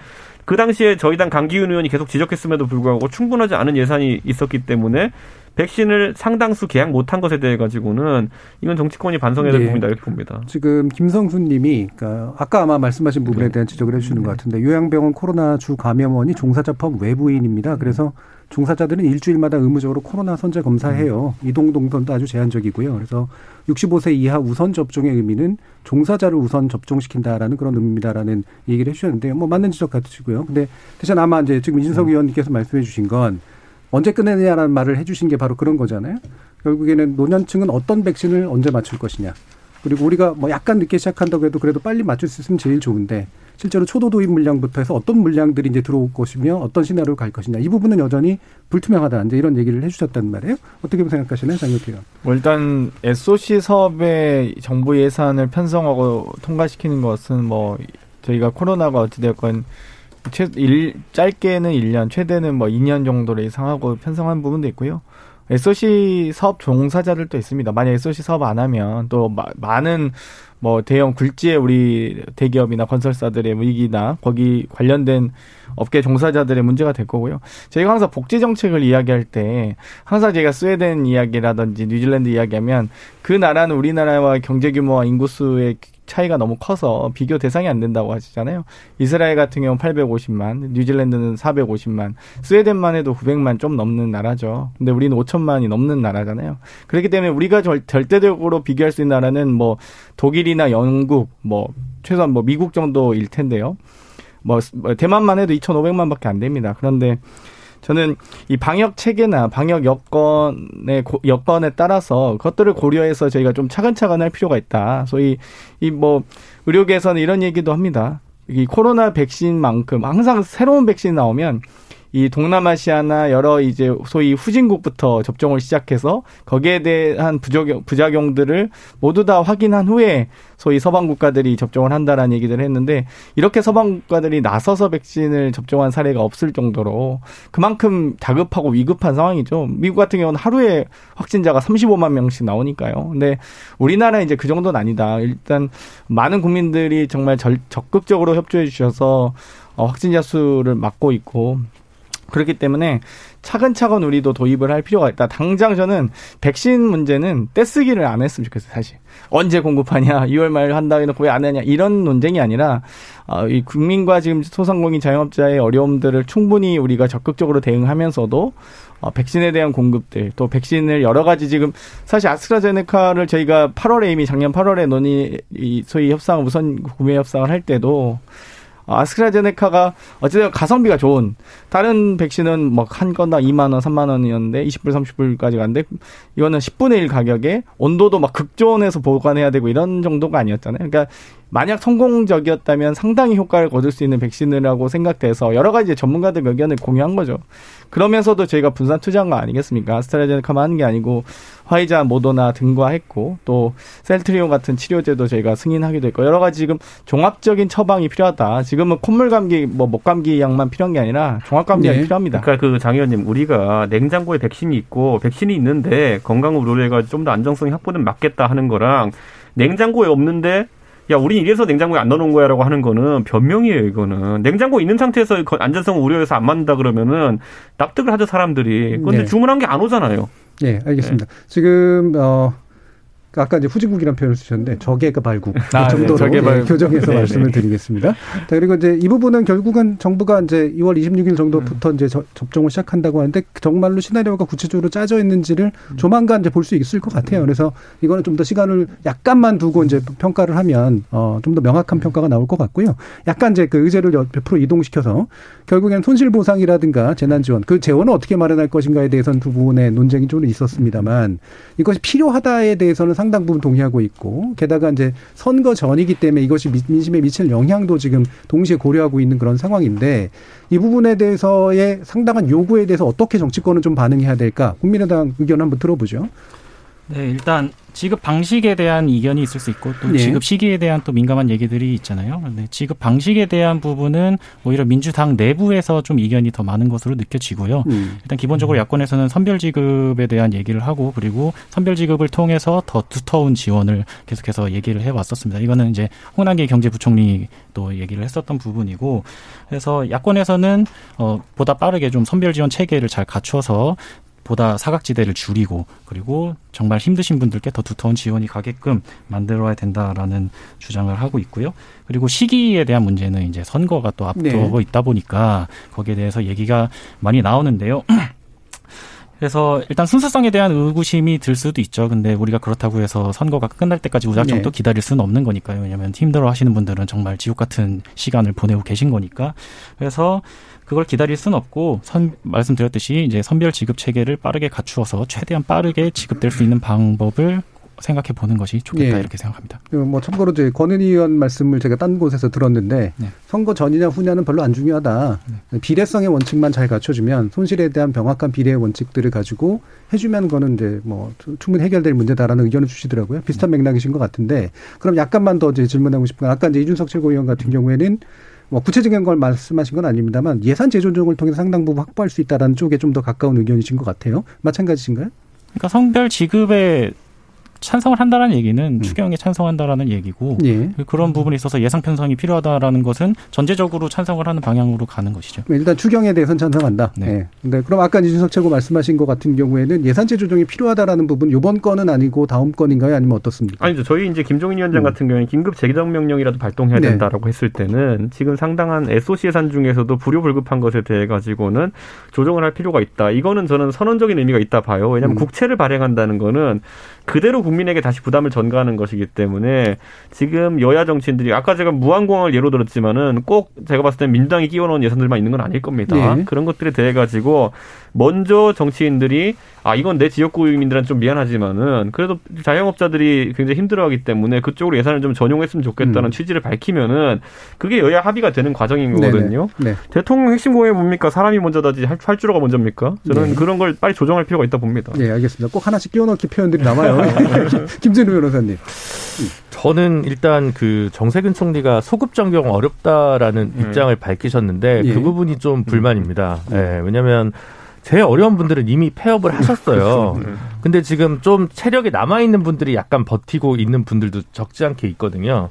그 당시에 저희 당 강기훈 의원이 계속 지적했음에도 불구하고 충분하지 않은 예산이 있었기 때문에 백신을 상당수 계약 못한 것에 대해 가지고는 이건 정치권이 반성해야 될 네. 부분이다 이렇게 봅니다. 지금 김성수님이 그러니까 아까 아마 말씀하신 부분에 네. 대한 지적을 해주시는 네. 것 같은데 요양병원 코로나 주 감염원이 종사자 포함 외부인입니다. 그래서 종사자들은 일주일마다 의무적으로 코로나 선제 검사해요. 음. 이동 동선도 아주 제한적이고요. 그래서 65세 이하 우선 접종의 의미는 종사자를 우선 접종시킨다라는 그런 의미다라는 얘기를 해주셨는데 뭐 맞는 지적 같으시고요. 근데 대신 아마 이제 지금 이진석 음. 의원님께서 말씀해 주신 건 언제 끝내느냐라는 말을 해주신 게 바로 그런 거잖아요. 결국에는 노년층은 어떤 백신을 언제 맞출 것이냐. 그리고 우리가 뭐 약간 늦게 시작한다고 해도 그래도 빨리 맞출 수 있으면 제일 좋은데 실제로 초도 도입 물량부터 해서 어떤 물량들이 이제 들어올 것이며 어떤 시나리오로 갈 것이냐 이 부분은 여전히 불투명하다 이제 이런 얘기를 해주셨단 말이에요. 어떻게 생각하시나요, 장혁기 의원? 뭐 일단 SOC 사업에 정부 예산을 편성하고 통과시키는 것은 뭐 저희가 코로나가 어찌되었건 최, 일, 짧게는 1년, 최대는 뭐 2년 정도를 예상하고 편성한 부분도 있고요. SOC 사업 종사자들도 있습니다. 만약 SOC 사업 안 하면 또 마, 많은 뭐 대형 굴지의 우리 대기업이나 건설사들의 위기나 거기 관련된 업계 종사자들의 문제가 될 거고요. 저희가 항상 복지 정책을 이야기할 때 항상 제가 스웨덴 이야기라든지 뉴질랜드 이야기하면 그 나라는 우리나라와 경제 규모와 인구수의 차이가 너무 커서 비교 대상이 안 된다고 하시잖아요. 이스라엘 같은 경우는 850만, 뉴질랜드는 450만, 스웨덴만 해도 900만 좀 넘는 나라죠. 근데 우리는 5천만이 넘는 나라잖아요. 그렇기 때문에 우리가 절대적으로 비교할 수 있는 나라는 뭐 독일이나 영국, 뭐 최소한 뭐 미국 정도일 텐데요. 뭐, 뭐 대만만 해도 2,500만밖에 안 됩니다. 그런데 저는 이 방역 체계나 방역 여건의 여건에 따라서 그것들을 고려해서 저희가 좀 차근차근 할 필요가 있다. 소위 이 뭐 의료계에서는 이런 얘기도 합니다. 이 코로나 백신만큼 항상 새로운 백신 나오면 이 동남아시아나 여러 이제 소위 후진국부터 접종을 시작해서 거기에 대한 부작용, 부작용들을 모두 다 확인한 후에 소위 서방 국가들이 접종을 한다라는 얘기를 했는데 이렇게 서방 국가들이 나서서 백신을 접종한 사례가 없을 정도로 그만큼 다급하고 위급한 상황이죠. 미국 같은 경우는 하루에 확진자가 35만 명씩 나오니까요. 근데 우리나라 이제 그 정도는 아니다. 일단 많은 국민들이 정말 절, 적극적으로 협조해 주셔서 어, 확진자 수를 막고 있고 그렇기 때문에 차근차근 우리도 도입을 할 필요가 있다. 당장 저는 백신 문제는 떼쓰기를 안 했으면 좋겠어요, 사실. 언제 공급하냐, 2월 말 한다 해놓고 왜 안 하냐, 이런 논쟁이 아니라, 어, 이 국민과 지금 소상공인 자영업자의 어려움들을 충분히 우리가 적극적으로 대응하면서도, 어, 백신에 대한 공급들, 또 백신을 여러 가지 지금, 사실 아스트라제네카를 저희가 8월에 이미 작년 8월에 논의, 이 소위 협상, 우선 구매 협상을 할 때도, 아스트라제네카가 어쨌든 가성비가 좋은 다른 백신은 뭐 한 건당 2만 원, 3만 원이었는데 20불, 30불까지 갔는데 이거는 10분의 1 가격에 온도도 막 극조온에서 보관해야 되고 이런 정도가 아니었잖아요. 그러니까 만약 성공적이었다면 상당히 효과를 거둘 수 있는 백신이라고 생각돼서 여러 가지 전문가들 의견을 공유한 거죠. 그러면서도 저희가 분산 투자한 거 아니겠습니까? 아스트라제네카만 하는 게 아니고 화이자, 모더나 등과 했고 또 셀트리온 같은 치료제도 저희가 승인하기도 했고 여러 가지 지금 종합적인 처방이 필요하다. 지금은 콧물 감기, 뭐 목 감기 약만 필요한 게 아니라 종합 감기가 네. 필요합니다. 그러니까 그 장 의원님 우리가 냉장고에 백신이 있고 백신이 있는데 건강 의료가 좀 더 안정성이 확보는 맞겠다 하는 거랑 냉장고에 없는데 야, 우린 이래서 냉장고에 안 넣어놓은 거야 라고 하는 거는 변명이에요, 이거는. 냉장고 있는 상태에서 안전성 우려해서 안 맞는다 그러면은 납득을 하죠, 사람들이. 그런데 네. 주문한 게 안 오잖아요. 네, 알겠습니다. 네. 지금, 어, 그 아까 이제 후진국이라는 표현을 쓰셨는데 저개가 발국 아, 그 정도로 네, 네, 교정해서 네, 말씀을 드리겠습니다. 자, 그리고 이제 이 부분은 결국은 정부가 이제 2월 26일 정도부터 음. 이제 저, 접종을 시작한다고 하는데 정말로 시나리오가 구체적으로 짜져 있는지를 음. 조만간 이제 볼 수 있을 것 같아요. 그래서 이거는 좀 더 시간을 약간만 두고 이제 평가를 하면 어, 좀 더 명확한 평가가 나올 것 같고요. 약간 이제 그 의제를 몇 프로 이동시켜서 결국엔 손실 보상이라든가 재난 지원 그 재원을 어떻게 마련할 것인가에 대해서는 두 부분의 논쟁이 좀 있었습니다만 이것이 필요하다에 대해서는 상당 부분 동의하고 있고 게다가 이제 선거 전이기 때문에 이것이 민심에 미칠 영향도 지금 동시에 고려하고 있는 그런 상황인데 이 부분에 대해서의 상당한 요구에 대해서 어떻게 정치권은 좀 반응해야 될까 국민의당 의견 한번 들어보죠. 네, 일단 지급 방식에 대한 이견이 있을 수 있고 또 네. 지급 시기에 대한 또 민감한 얘기들이 있잖아요. 네, 지급 방식에 대한 부분은 오히려 민주당 내부에서 좀 이견이 더 많은 것으로 느껴지고요. 음. 일단 기본적으로 야권에서는 선별 지급에 대한 얘기를 하고 그리고 선별 지급을 통해서 더 두터운 지원을 계속해서 얘기를 해 왔었습니다. 이거는 이제 홍남기 경제부총리도 얘기를 했었던 부분이고 그래서 야권에서는 어 보다 빠르게 좀 선별 지원 체계를 잘 갖춰서 보다 사각지대를 줄이고 그리고 정말 힘드신 분들께 더 두터운 지원이 가게끔 만들어야 된다라는 주장을 하고 있고요. 그리고 시기에 대한 문제는 이제 선거가 또 앞두고 네. 있다 보니까 거기에 대해서 얘기가 많이 나오는데요. 그래서 일단 순수성에 대한 의구심이 들 수도 있죠. 근데 우리가 그렇다고 해서 선거가 끝날 때까지 무작정 네. 또 기다릴 수는 없는 거니까요. 왜냐하면 힘들어 하시는 분들은 정말 지옥 같은 시간을 보내고 계신 거니까. 그래서 그걸 기다릴 수는 없고 선 말씀드렸듯이 이제 선별 지급 체계를 빠르게 갖추어서 최대한 빠르게 지급될 수 있는 방법을 생각해 보는 것이 좋겠다 예. 이렇게 생각합니다. 그뭐 참고로 이제 권은희 의원 말씀을 제가 딴 곳에서 들었는데 네. 선거 전이냐 후냐는 별로 안 중요하다. 네. 비례성의 원칙만 잘 갖춰주면 손실에 대한 명확한 비례의 원칙들을 가지고 해주면 그거는 이제 뭐 충분히 해결될 문제다라는 의견을 주시더라고요. 비슷한 네. 맥락이신 것 같은데 그럼 약간만 더 이제 질문하고 싶은 건 아까 이제 이준석 최고위원 같은 경우에는 뭐 구체적인 걸 말씀하신 건 아닙니다만 예산 재조정을 통해서 상당 부분 확보할 수 있다라는 쪽에 좀 더 가까운 의견이신 것 같아요. 마찬가지신가요? 그러니까 성별 지급의 찬성을 한다라는 얘기는 음. 추경에 찬성한다라는 얘기고 예. 그런 부분에 있어서 예상 편성이 필요하다라는 것은 전제적으로 찬성을 하는 방향으로 가는 것이죠. 일단 추경에 대해서는 찬성한다. 네. 네. 네. 그럼 아까 이준석 최고 말씀하신 것 같은 경우에는 예산제 조정이 필요하다라는 부분 이번 건은 아니고 다음 건인가요? 아니면 어떻습니까? 아니죠. 저희 이제 김종인 위원장 음. 같은 경우는 긴급 재정 명령이라도 발동해야 네. 된다라고 네. 했을 때는 지금 상당한 SOC 예산 중에서도 불효 불급한 것에 대해 가지고는 조정을 할 필요가 있다. 이거는 저는 선언적인 의미가 있다 봐요. 왜냐하면 음. 국채를 발행한다는 거는 그대로 국민에게 다시 부담을 전가하는 것이기 때문에 지금 여야 정치인들이 아까 제가 무한공항을 예로 들었지만은 꼭 제가 봤을 때 민주당이 끼워놓은 예산들만 있는 건 아닐 겁니다. 네. 그런 것들에 대해 가지고 먼저 정치인들이 아 이건 내 지역구 주민들은 좀 미안하지만은 그래도 자영업자들이 굉장히 힘들어하기 때문에 그쪽으로 예산을 좀 전용했으면 좋겠다는 음. 취지를 밝히면은 그게 여야 합의가 되는 과정인 거거든요. 네. 대통령 핵심 공약이 뭡니까? 사람이 먼저다지 활주로가 먼저입니까? 저는 네. 그런 걸 빨리 조정할 필요가 있다 봅니다. 네, 알겠습니다. 꼭 하나씩 끼워넣기 표현들이 남아요. 김진우 변호사님. 저는 일단 그 정세균 총리가 소급 적용 어렵다라는 음. 입장을 밝히셨는데 예. 그 부분이 좀 불만입니다. 음. 예, 왜냐하면 제일 어려운 분들은 이미 폐업을 하셨어요. 네. 근데 지금 좀 체력이 남아 있는 분들이 약간 버티고 있는 분들도 적지 않게 있거든요.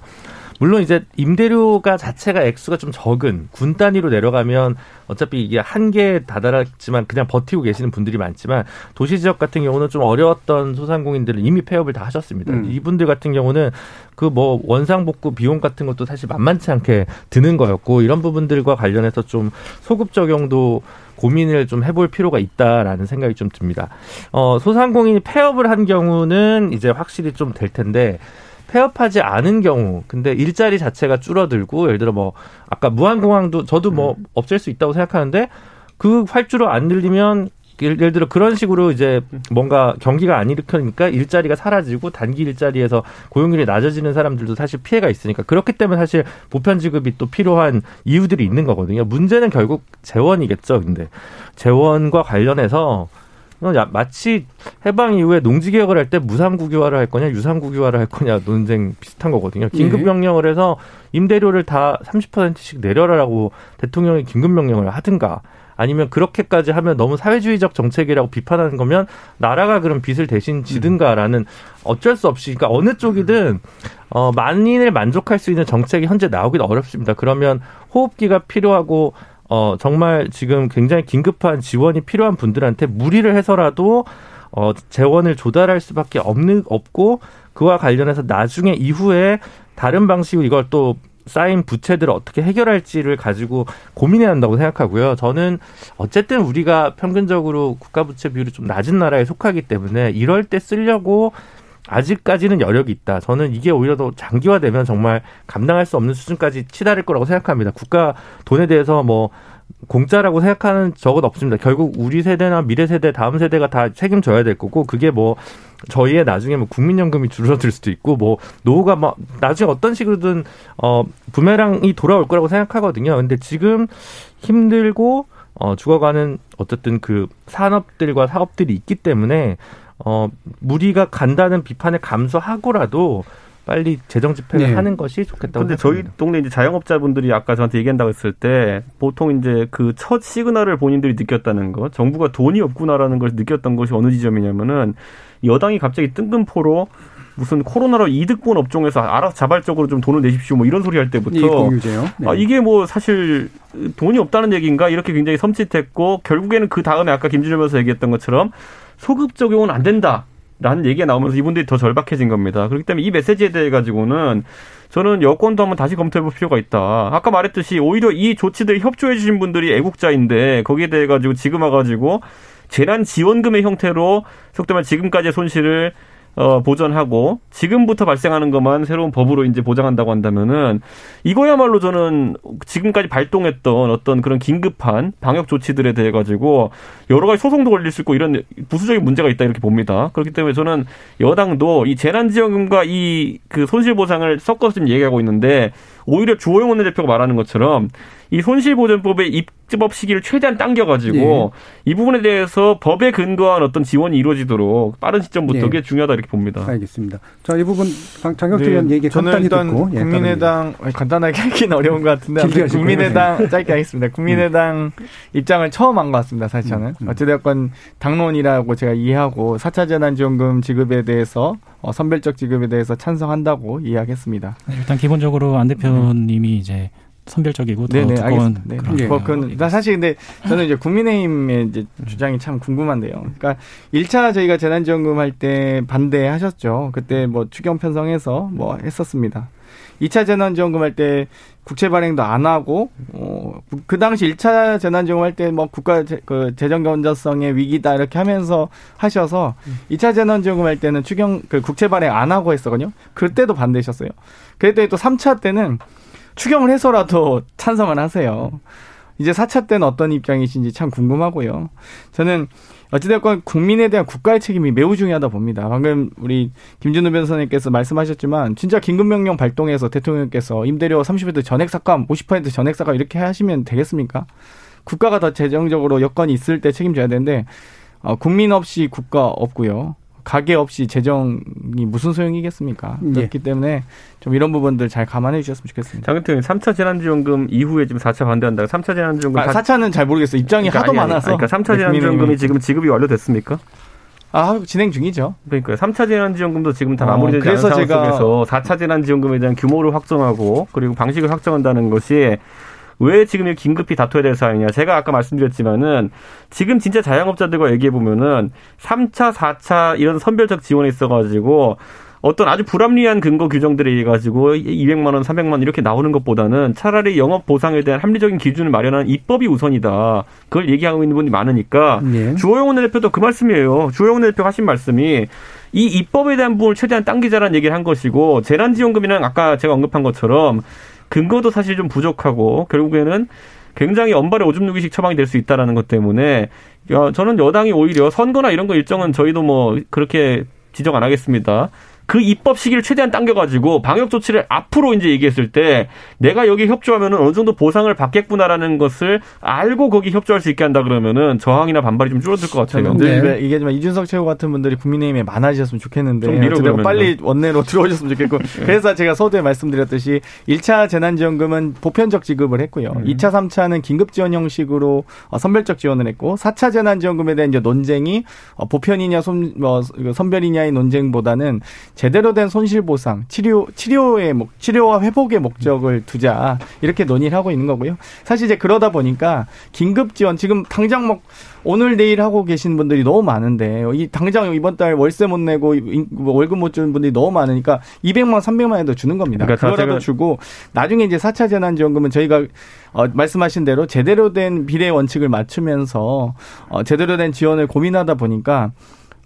물론 이제 임대료가 자체가 액수가 좀 적은 군 단위로 내려가면 어차피 이게 한계에 다다랐지만 그냥 버티고 계시는 분들이 많지만 도시 지역 같은 경우는 좀 어려웠던 소상공인들은 이미 폐업을 다 하셨습니다. 음. 이분들 같은 경우는 그 뭐 원상복구 비용 같은 것도 사실 만만치 않게 드는 거였고 이런 부분들과 관련해서 좀 소급 적용도 고민을 좀 해볼 필요가 있다라는 생각이 좀 듭니다. 어, 소상공인이 폐업을 한 경우는 이제 확실히 좀 될 텐데 폐업하지 않은 경우, 근데 일자리 자체가 줄어들고, 예를 들어 뭐, 아까 무한공항도 저도 뭐 음. 없앨 수 있다고 생각하는데, 그 활주로 안 들리면, 예를 들어 그런 식으로 이제 뭔가 경기가 안 일으키니까 일자리가 사라지고 단기 일자리에서 고용률이 낮아지는 사람들도 사실 피해가 있으니까 그렇기 때문에 사실 보편 지급이 또 필요한 이유들이 있는 거거든요. 문제는 결국 재원이겠죠. 근데 재원과 관련해서 마치 해방 이후에 농지 개혁을 할 때 무상 국유화를 할 거냐 유상 국유화를 할 거냐 논쟁 비슷한 거거든요. 긴급 예. 명령을 해서 임대료를 다 30%씩 내려라라고 대통령이 긴급 명령을 하든가 아니면 그렇게까지 하면 너무 사회주의적 정책이라고 비판하는 거면 나라가 그런 빚을 대신 지든가라는 어쩔 수 없이 그러니까 어느 쪽이든 어 만인을 만족할 수 있는 정책이 현재 나오기는 어렵습니다. 그러면 호흡기가 필요하고 어, 정말 지금 굉장히 긴급한 지원이 필요한 분들한테 무리를 해서라도 어, 재원을 조달할 수밖에 없는, 없고 그와 관련해서 나중에 이후에 다른 방식으로 이걸 또 쌓인 부채들을 어떻게 해결할지를 가지고 고민해야 한다고 생각하고요. 저는 어쨌든 우리가 평균적으로 국가 부채 비율이 좀 낮은 나라에 속하기 때문에 이럴 때 쓰려고 아직까지는 여력이 있다. 저는 이게 오히려 더 장기화되면 정말 감당할 수 없는 수준까지 치달을 거라고 생각합니다. 국가 돈에 대해서 뭐 공짜라고 생각하는 적은 없습니다. 결국 우리 세대나 미래 세대, 다음 세대가 다 책임져야 될 거고 그게 뭐 저희의 나중에 뭐 국민연금이 줄어들 수도 있고 뭐 노후가 뭐 나중에 어떤 식으로든 어 부메랑이 돌아올 거라고 생각하거든요. 근데 지금 힘들고 어 죽어가는 어쨌든 그 산업들과 사업들이 있기 때문에 어, 무리가 간다는 비판을 감수하고라도 빨리 재정 집행을 네. 하는 것이 좋겠다고 근데 저희 동네 이제 자영업자분들이 아까 저한테 얘기한다고 했을 때 보통 이제 그 첫 시그널을 본인들이 느꼈다는 거, 정부가 돈이 없구나라는 걸 느꼈던 것이 어느 지점이냐면은 여당이 갑자기 뜬금포로 무슨 코로나로 이득 본 업종에서 알아서 자발적으로 좀 돈을 내십시오 뭐 이런 소리 할 때부터 네. 아 이게 뭐 사실 돈이 없다는 얘기인가 이렇게 굉장히 섬찟했고 결국에는 그 다음에 아까 김준일 변호사 얘기했던 것처럼 소급 적용은 안 된다. 라는 얘기가 나오면서 이분들이 더 절박해진 겁니다. 그렇기 때문에 이 메시지에 대해 가지고는 저는 여권도 한번 다시 검토해 볼 필요가 있다. 아까 말했듯이 오히려 이 조치들 협조해 주신 분들이 애국자인데 거기에 대해 가지고 지금 와 가지고 재난 지원금의 형태로 속되면 지금까지의 손실을 어, 보전하고 지금부터 발생하는 것만 새로운 법으로 이제 보장한다고 한다면은 이거야말로 저는 지금까지 발동했던 어떤 그런 긴급한 방역 조치들에 대해 가지고 여러 가지 소송도 걸릴 수 있고 이런 부수적인 문제가 있다 이렇게 봅니다. 그렇기 때문에 저는 여당도 이 재난지원금과 이 그 손실보상을 섞어서 지금 얘기하고 있는데 오히려 주호영 원내대표가 말하는 것처럼 이 손실보전법의 입법 시기를 최대한 당겨가지고 네. 이 부분에 대해서 법에 근거한 어떤 지원이 이루어지도록 빠른 시점부터 네. 그게 중요하다 이렇게 봅니다. 알겠습니다. 자, 이 부분 장경태 의원 네. 얘기 간단히 일단 듣고 예, 국민의당 예, 간단하게 하기는 어려운 것 같은데 국민의당 짧게 하겠습니다. 국민의당 음. 입장을 처음 한 것 같습니다. 사실 저는 음. 음. 어찌됐건 당론이라고 제가 이해하고 4차 재난지원금 지급에 대해서 어, 선별적 지급에 대해서 찬성한다고 이야기했습니다. 일단 기본적으로 안 대표님이 이제 선별적이고 더 네네, 두꺼운 네, 그런 뭐 그건 사실 근데 저는 이제 국민의힘의 이제 주장이 참 궁금한데요. 그러니까 1차 저희가 재난지원금 할 때 반대하셨죠. 그때 뭐 추경 편성해서 뭐 했었습니다. 2차 재난지원금 할 때 국채 발행도 안 하고 어, 그 당시 1차 재난지원금 할 때 뭐 국가 재, 그 재정 건전성의 위기다 이렇게 하면서 하셔서 2차 재난지원금 할 때는 추경 그 국채 발행 안 하고 했었거든요. 그때도 반대하셨어요. 그랬더니 또 3차 때는 추경을 해서라도 찬성을 하세요. 이제 4차 때는 어떤 입장이신지 참 궁금하고요. 저는 어찌됐건 국민에 대한 국가의 책임이 매우 중요하다 봅니다. 방금 우리 김준우 변호사님께서 말씀하셨지만 진짜 긴급명령 발동해서 대통령께서 임대료 30% 전액 삭감, 50% 전액 삭감 이렇게 하시면 되겠습니까? 국가가 더 재정적으로 여건이 있을 때 책임져야 되는데 어, 국민 없이 국가 없고요. 가계 없이 재정이 무슨 소용이겠습니까? 예. 그렇기 때문에 좀 이런 부분들 잘 감안해 주셨으면 좋겠습니다. 장근태 3차 재난지원금 이후에 지금 4차 반대한다. 3차 재난지원금 아, 4차는 잘 모르겠어요. 입장이 그러니까 하도 아니, 아니, 많아서. 그러니까 3차 재난지원금이 지금 지급이 완료됐습니까? 아, 진행 중이죠. 그러니까요. 3차 재난지원금도 지금 다 어, 마무리되지 어, 않은 상황 제가... 속에서 4차 재난지원금에 대한 규모를 확정하고 그리고 방식을 확정한다는 것이 왜 지금 긴급히 다퉈야 될 사항이냐. 제가 아까 말씀드렸지만은 지금 진짜 자영업자들과 얘기해 보면은 3차, 4차 이런 선별적 지원이 있어 가지고 어떤 아주 불합리한 근거 규정들에 의해 가지고 200만 원, 300만 원 이렇게 나오는 것보다는 차라리 영업 보상에 대한 합리적인 기준을 마련하는 입법이 우선이다. 그걸 얘기하고 있는 분이 많으니까 네. 주호영 대표도 그 말씀이에요. 주호영 대표 하신 말씀이 이 입법에 대한 부분을 최대한 당기자라는 얘기를 한 것이고 재난지원금이랑 아까 제가 언급한 것처럼 근거도 사실 좀 부족하고 결국에는 굉장히 엄발의 오줌 누기식 처방이 될 수 있다라는 것 때문에 저는 여당이 오히려 선거나 이런 거 일정은 저희도 뭐 그렇게 지적 안 하겠습니다. 그 입법 시기를 최대한 당겨가지고 방역 조치를 앞으로 이제 얘기했을 때 내가 여기 협조하면은 어느 정도 보상을 받겠구나라는 것을 알고 거기 협조할 수 있게 한다 그러면은 저항이나 반발이 좀 줄어들 것 같아요. 네. 네. 얘기하지만 이준석 최고 같은 분들이 국민의힘에 많아지셨으면 좋겠는데 좀 미뤄 빨리 원내로 들어오셨으면 좋겠고 그래서 제가 서두에 말씀드렸듯이 1차 재난지원금은 보편적 지급을 했고요. 음. 2차, 3차는 긴급 지원 형식으로 어, 선별적 지원을 했고 4차 재난지원금에 대한 이제 논쟁이 어, 보편이냐 손, 뭐, 선별이냐의 논쟁보다는 제대로 된 손실 보상, 치료 치료의 목 치료와 회복의 목적을 두자 이렇게 논의를 하고 있는 거고요. 사실 이제 그러다 보니까 긴급 지원 지금 당장 뭐 오늘 내일 하고 계신 분들이 너무 많은데 이 당장 이번 달 월세 못 내고 뭐 월급 못 주는 분들이 너무 많으니까 200만 300만 원도 주는 겁니다. 그러니까 그거라도 주고 나중에 이제 4차 재난 지원금은 저희가 어, 말씀하신 대로 제대로 된 비례 원칙을 맞추면서 어, 제대로 된 지원을 고민하다 보니까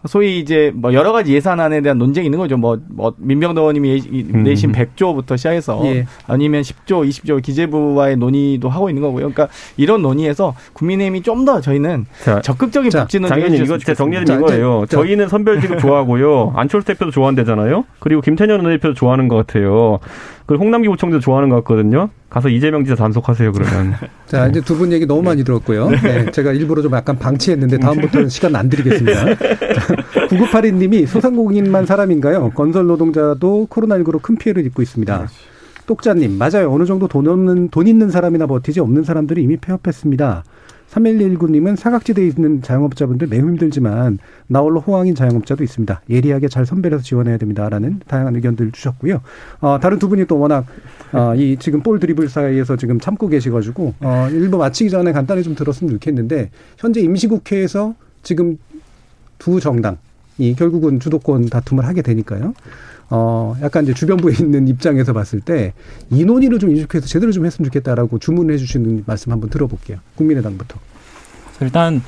소위 이제 뭐 여러 가지 예산안에 대한 논쟁이 있는 거죠. 뭐, 뭐 민병도 의원님이 음. 내신 100조부터 시작해서 예. 아니면 10조, 20조 기재부와의 논의도 하고 있는 거고요. 그러니까 이런 논의에서 국민의힘이 좀 더 저희는 자, 적극적인 복지 논의 당연히 이거 제 정리는 이거예요. 자, 저희는 선별지급 좋아하고요. 안철수 대표도 좋아한대잖아요. 그리고 김태년 대표도 좋아하는 것 같아요. 그리고 홍남기 부총리도 좋아하는 것 같거든요. 가서 이재명 지사 단속하세요 그러면. 자 이제 두 분 얘기 너무 많이 들었고요. 네. 네, 제가 일부러 좀 약간 방치했는데 다음부터는 시간 안 드리겠습니다. 9982님이 소상공인만 사람인가요? 건설 노동자도 코로나19로 큰 피해를 입고 있습니다. 똑자님 맞아요. 어느 정도 돈 없는 돈 있는 사람이나 버티지 없는 사람들이 이미 폐업했습니다. 3119님은 사각지대에 있는 자영업자분들 매우 힘들지만 나홀로 호황인 자영업자도 있습니다. 예리하게 잘 선별해서 지원해야 됩니다라는 다양한 의견들 주셨고요. 어, 다른 두 분이 또 워낙 어, 이 지금 볼 드리블 사이에서 지금 참고 계시가지고 어, 일부 마치기 전에 간단히 좀 들었으면 좋겠는데 현재 임시국회에서 지금 두 정당 이 결국은 주도권 다툼을 하게 되니까요. 어, 약간 이제 주변부에 있는 입장에서 봤을 때 이 논의를 좀 인식해서 제대로 좀 했으면 좋겠다라고 주문을 해주시는 말씀 한번 들어볼게요. 국민의당부터. 일단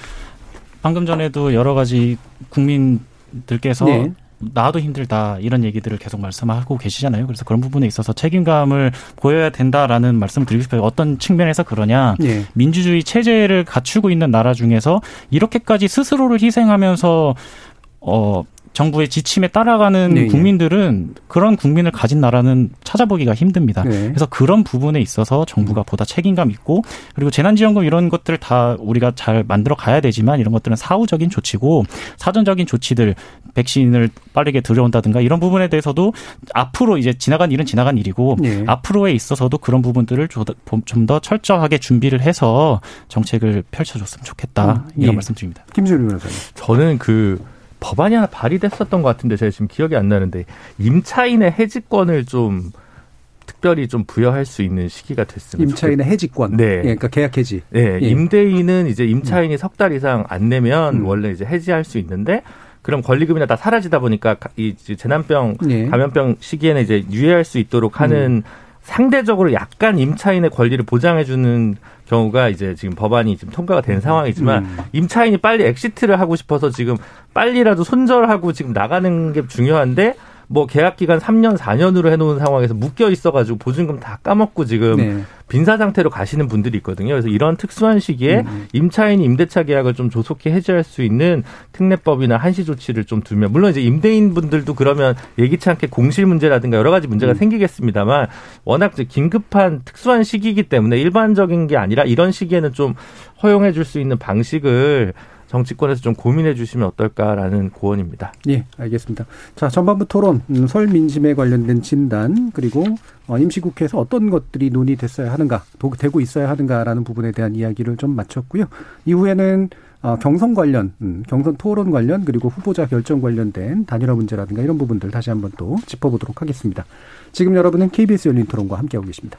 방금 전에도 여러 가지 국민들께서 네. 나도 힘들다 이런 얘기들을 계속 말씀하고 계시잖아요. 그래서 그런 부분에 있어서 책임감을 보여야 된다라는 말씀을 드리고 싶어요. 어떤 측면에서 그러냐? 네. 민주주의 체제를 갖추고 있는 나라 중에서 이렇게까지 스스로를 희생하면서 어 정부의 지침에 따라가는 네, 예. 국민들은 그런 국민을 가진 나라는 찾아보기가 힘듭니다. 네. 그래서 그런 부분에 있어서 정부가 보다 책임감 있고 그리고 재난지원금 이런 것들 다 우리가 잘 만들어 가야 되지만 이런 것들은 사후적인 조치고 사전적인 조치들 백신을 빠르게 들여온다든가 이런 부분에 대해서도 앞으로 이제 지나간 일은 지나간 일이고 네. 앞으로에 있어서도 그런 부분들을 좀 더 철저하게 준비를 해서 정책을 펼쳐줬으면 좋겠다 음, 이런 예. 말씀드립니다. 김수리 변호사님. 저는 그 법안이 하나 발의됐었던 것 같은데 제가 지금 기억이 안 나는데 임차인의 해지권을 좀 특별히 좀 부여할 수 있는 시기가 됐습니다. 임차인의 해지권. 네. 예, 그러니까 계약 해지. 네. 예. 임대인은 이제 임차인이 음. 석달 이상 안 내면 음. 원래 이제 해지할 수 있는데 그럼 권리금이나 다 사라지다 보니까 이 재난병 예. 감염병 시기에는 이제 유예할 수 있도록 하는 음. 상대적으로 약간 임차인의 권리를 보장해주는 경우가 이제 지금 법안이 지금 통과가 된 상황이지만 음. 임차인이 빨리 exit를 하고 싶어서 지금 빨리라도 손절하고 지금 나가는 게 중요한데 뭐 계약 기간 3년 4년으로 해놓은 상황에서 묶여 있어가지고 보증금 다 까먹고 지금 네. 빈사 상태로 가시는 분들이 있거든요. 그래서 이런 특수한 시기에 음, 음. 임차인 임대차 계약을 좀 조속히 해지할 수 있는 특례법이나 한시 조치를 좀 두면 물론 이제 임대인 분들도 그러면 예기치 않게 공실 문제라든가 여러 가지 문제가 음. 생기겠습니다만 워낙 긴급한 특수한 시기이기 때문에 일반적인 게 아니라 이런 시기에는 좀 허용해 줄 수 있는 방식을 정치권에서 좀 고민해 주시면 어떨까라는 고언입니다. 예, 알겠습니다. 자, 전반부 토론, 음, 설 민심에 관련된 진단, 그리고 어, 임시국회에서 어떤 것들이 논의됐어야 하는가, 되고 있어야 하는가라는 부분에 대한 이야기를 좀 마쳤고요. 이후에는 어, 경선 관련, 음, 경선 토론 관련, 그리고 후보자 결정 관련된 단일화 문제라든가 이런 부분들 다시 한번 또 짚어보도록 하겠습니다. 지금 여러분은 KBS 열린 토론과 함께하고 계십니다.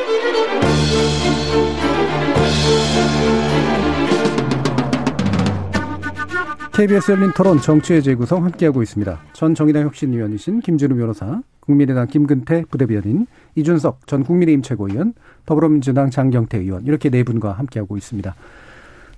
KBS 열린 토론 정치의 재구성 함께하고 있습니다. 전 정의당 혁신위원이신 김준우 변호사, 국민의당 김근태 부대변인, 이준석 전 국민의힘 최고위원, 더불어민주당 장경태 의원 이렇게 네 분과 함께하고 있습니다.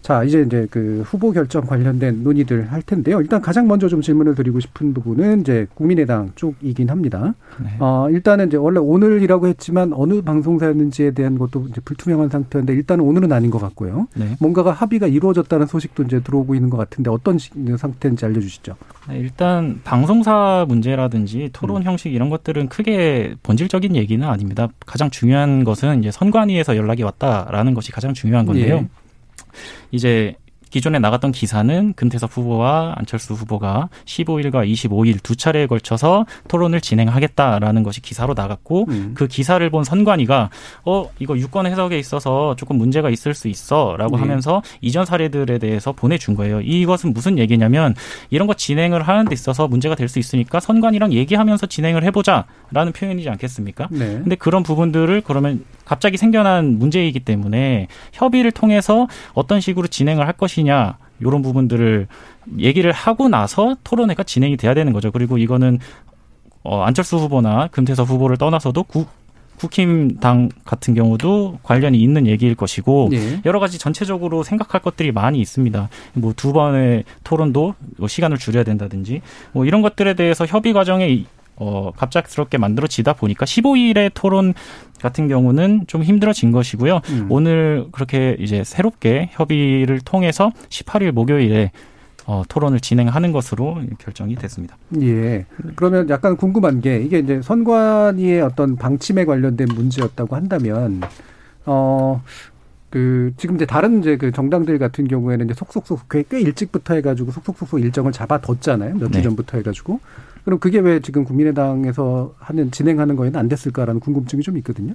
자, 이제 이제 그 후보 결정 관련된 논의들 할 텐데요. 일단 가장 먼저 좀 질문을 드리고 싶은 부분은 이제 국민의당 쪽이긴 합니다. 네. 어, 일단은 이제 원래 오늘이라고 했지만 어느 방송사였는지에 대한 것도 이제 불투명한 상태인데 일단은 오늘은 아닌 것 같고요. 네. 뭔가가 합의가 이루어졌다는 소식도 이제 들어오고 있는 것 같은데 어떤 상태인지 알려주시죠. 네, 일단 방송사 문제라든지 토론 음. 형식 이런 것들은 크게 본질적인 얘기는 아닙니다. 가장 중요한 것은 이제 선관위에서 연락이 왔다라는 것이 가장 중요한 건데요. 예. 이제 기존에 나갔던 기사는 금태섭 후보와 안철수 후보가 15일과 25일 두 차례에 걸쳐서 토론을 진행하겠다라는 것이 기사로 나갔고 음. 그 기사를 본 선관위가 어 이거 유권 해석에 있어서 조금 문제가 있을 수 있어라고 네. 하면서 이전 사례들에 대해서 보내준 거예요. 이것은 무슨 얘기냐면 이런 거 진행을 하는 데 있어서 문제가 될 수 있으니까 선관위랑 얘기하면서 진행을 해보자라는 표현이지 않겠습니까? 네. 근데 그런 부분들을 그러면 갑자기 생겨난 문제이기 때문에 협의를 통해서 어떤 식으로 진행을 할 것이 냐 이런 부분들을 얘기를 하고 나서 토론회가 진행이 돼야 되는 거죠. 그리고 이거는 어, 안철수 후보나 금태섭 후보를 떠나서도 국, 국힘당 같은 경우도 관련이 있는 얘기일 것이고 네. 여러 가지 전체적으로 생각할 것들이 많이 있습니다. 뭐 두 번의 토론도 뭐 시간을 줄여야 된다든지 뭐 이런 것들에 대해서 협의 과정에 어, 갑작스럽게 만들어지다 보니까 15일의 토론 같은 경우는 좀 힘들어진 것이고요. 음. 오늘 그렇게 이제 새롭게 협의를 통해서 18일 목요일에 어, 토론을 진행하는 것으로 결정이 됐습니다. 예. 그러면 약간 궁금한 게 이게 이제 선관위의 어떤 방침에 관련된 문제였다고 한다면 어. 그 지금 이제 다른 이제 그 정당들 같은 경우에는 이제 속속속 꽤, 꽤 일찍부터 해가지고 속속속 일정을 잡아뒀잖아요 며칠 네. 전부터 해가지고 그럼 그게 왜 지금 국민의당에서 하는 진행하는 거에는 안 됐을까라는 궁금증이 좀 있거든요.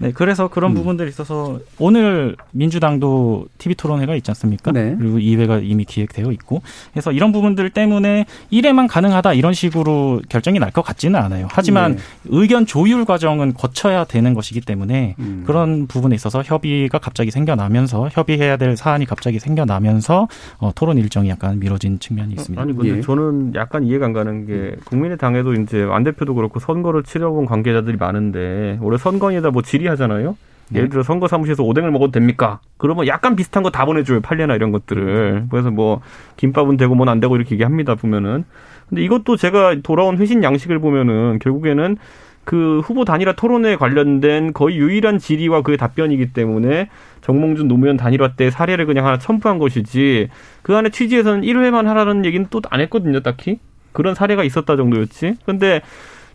네, 그래서 그런 음. 부분들이 있어서 오늘 민주당도 TV 토론회가 있지 않습니까? 네. 그리고 2회가 이미 기획되어 있고, 그래서 이런 부분들 때문에 1회만 가능하다 이런 식으로 결정이 날 것 같지는 않아요. 하지만 네. 의견 조율 과정은 거쳐야 되는 것이기 때문에 음. 그런 부분에 있어서 협의가 갑자기 생겨나면서 협의해야 될 사안이 갑자기 생겨나면서 어, 토론 일정이 약간 미뤄진 측면이 있습니다. 아니 근데 예. 저는 약간 이해가 안 가는 게 국민의당에도 이제 안 대표도 그렇고 선거를 치러본 관계자들이 많은데 올해 선거에다 뭐 질의 하잖아요. 네. 예를 들어 선거 사무실에서 오뎅을 먹어도 됩니까? 그러면 약간 비슷한 거 다 보내줘요 판례나 이런 것들을. 그래서 뭐 김밥은 되고 뭐는 안 되고 이렇게 얘기합니다 보면은. 근데 이것도 제가 돌아온 회신 양식을 보면은 결국에는 그 후보 단일화 토론에 관련된 거의 유일한 질의와 그의 답변이기 때문에 정몽준 노무현 단일화 때 사례를 그냥 하나 첨부한 것이지 그 안에 취지에서는 1회만 하라는 얘기는 또 안 했거든요, 딱히. 그런 사례가 있었다 정도였지. 근데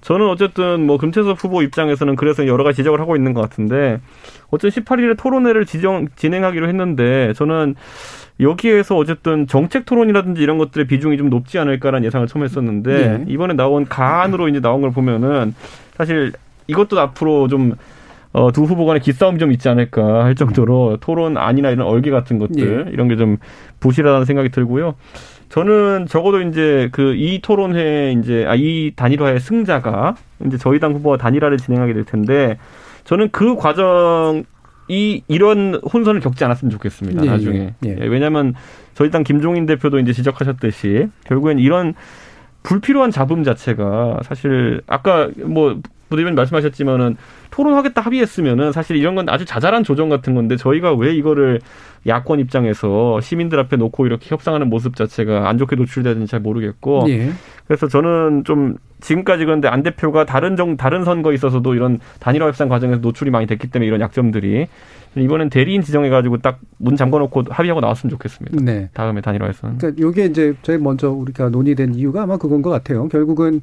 저는 어쨌든 뭐 금태섭 후보 입장에서는 그래서 여러 가지 지적을 하고 있는 것 같은데 어쨌든 18일에 토론회를 지정 진행하기로 했는데 저는 여기에서 어쨌든 정책 토론이라든지 이런 것들의 비중이 좀 높지 않을까라는 예상을 처음 했었는데 네. 이번에 나온 가안으로 이제 나온 걸 보면은 사실 이것도 앞으로 좀 어, 두 후보 간의 기싸움이 좀 있지 않을까 할 정도로 토론 아니나 이런 얼개 같은 것들 네. 이런 게 좀 부실하다는 생각이 들고요. 저는 적어도 이제 그 이 토론회 이제 아 이 단일화의 승자가 이제 저희 당 후보와 단일화를 진행하게 될 텐데 저는 그 과정 이 이런 혼선을 겪지 않았으면 좋겠습니다. 예, 나중에 예, 예. 왜냐하면 저희 당 김종인 대표도 이제 지적하셨듯이 결국엔 이런 불필요한 잡음 자체가 사실 아까 뭐 부대변인 말씀하셨지만은 토론하겠다 합의했으면은 사실 이런 건 아주 자잘한 조정 같은 건데 저희가 왜 이거를 야권 입장에서 시민들 앞에 놓고 이렇게 협상하는 모습 자체가 안 좋게 노출되는지 잘 모르겠고 예. 그래서 저는 좀 지금까지 그런데 안 대표가 다른 정 다른 선거에 있어서도 이런 단일화 협상 과정에서 노출이 많이 됐기 때문에 이런 약점들이 이번엔 대리인 지정해 가지고 딱 문 잠궈 놓고 합의하고 나왔으면 좋겠습니다. 네. 다음에 단일화에서는. 그러니까 이게 이제 제일 먼저 우리가 논의된 이유가 아마 그건 것 같아요. 결국은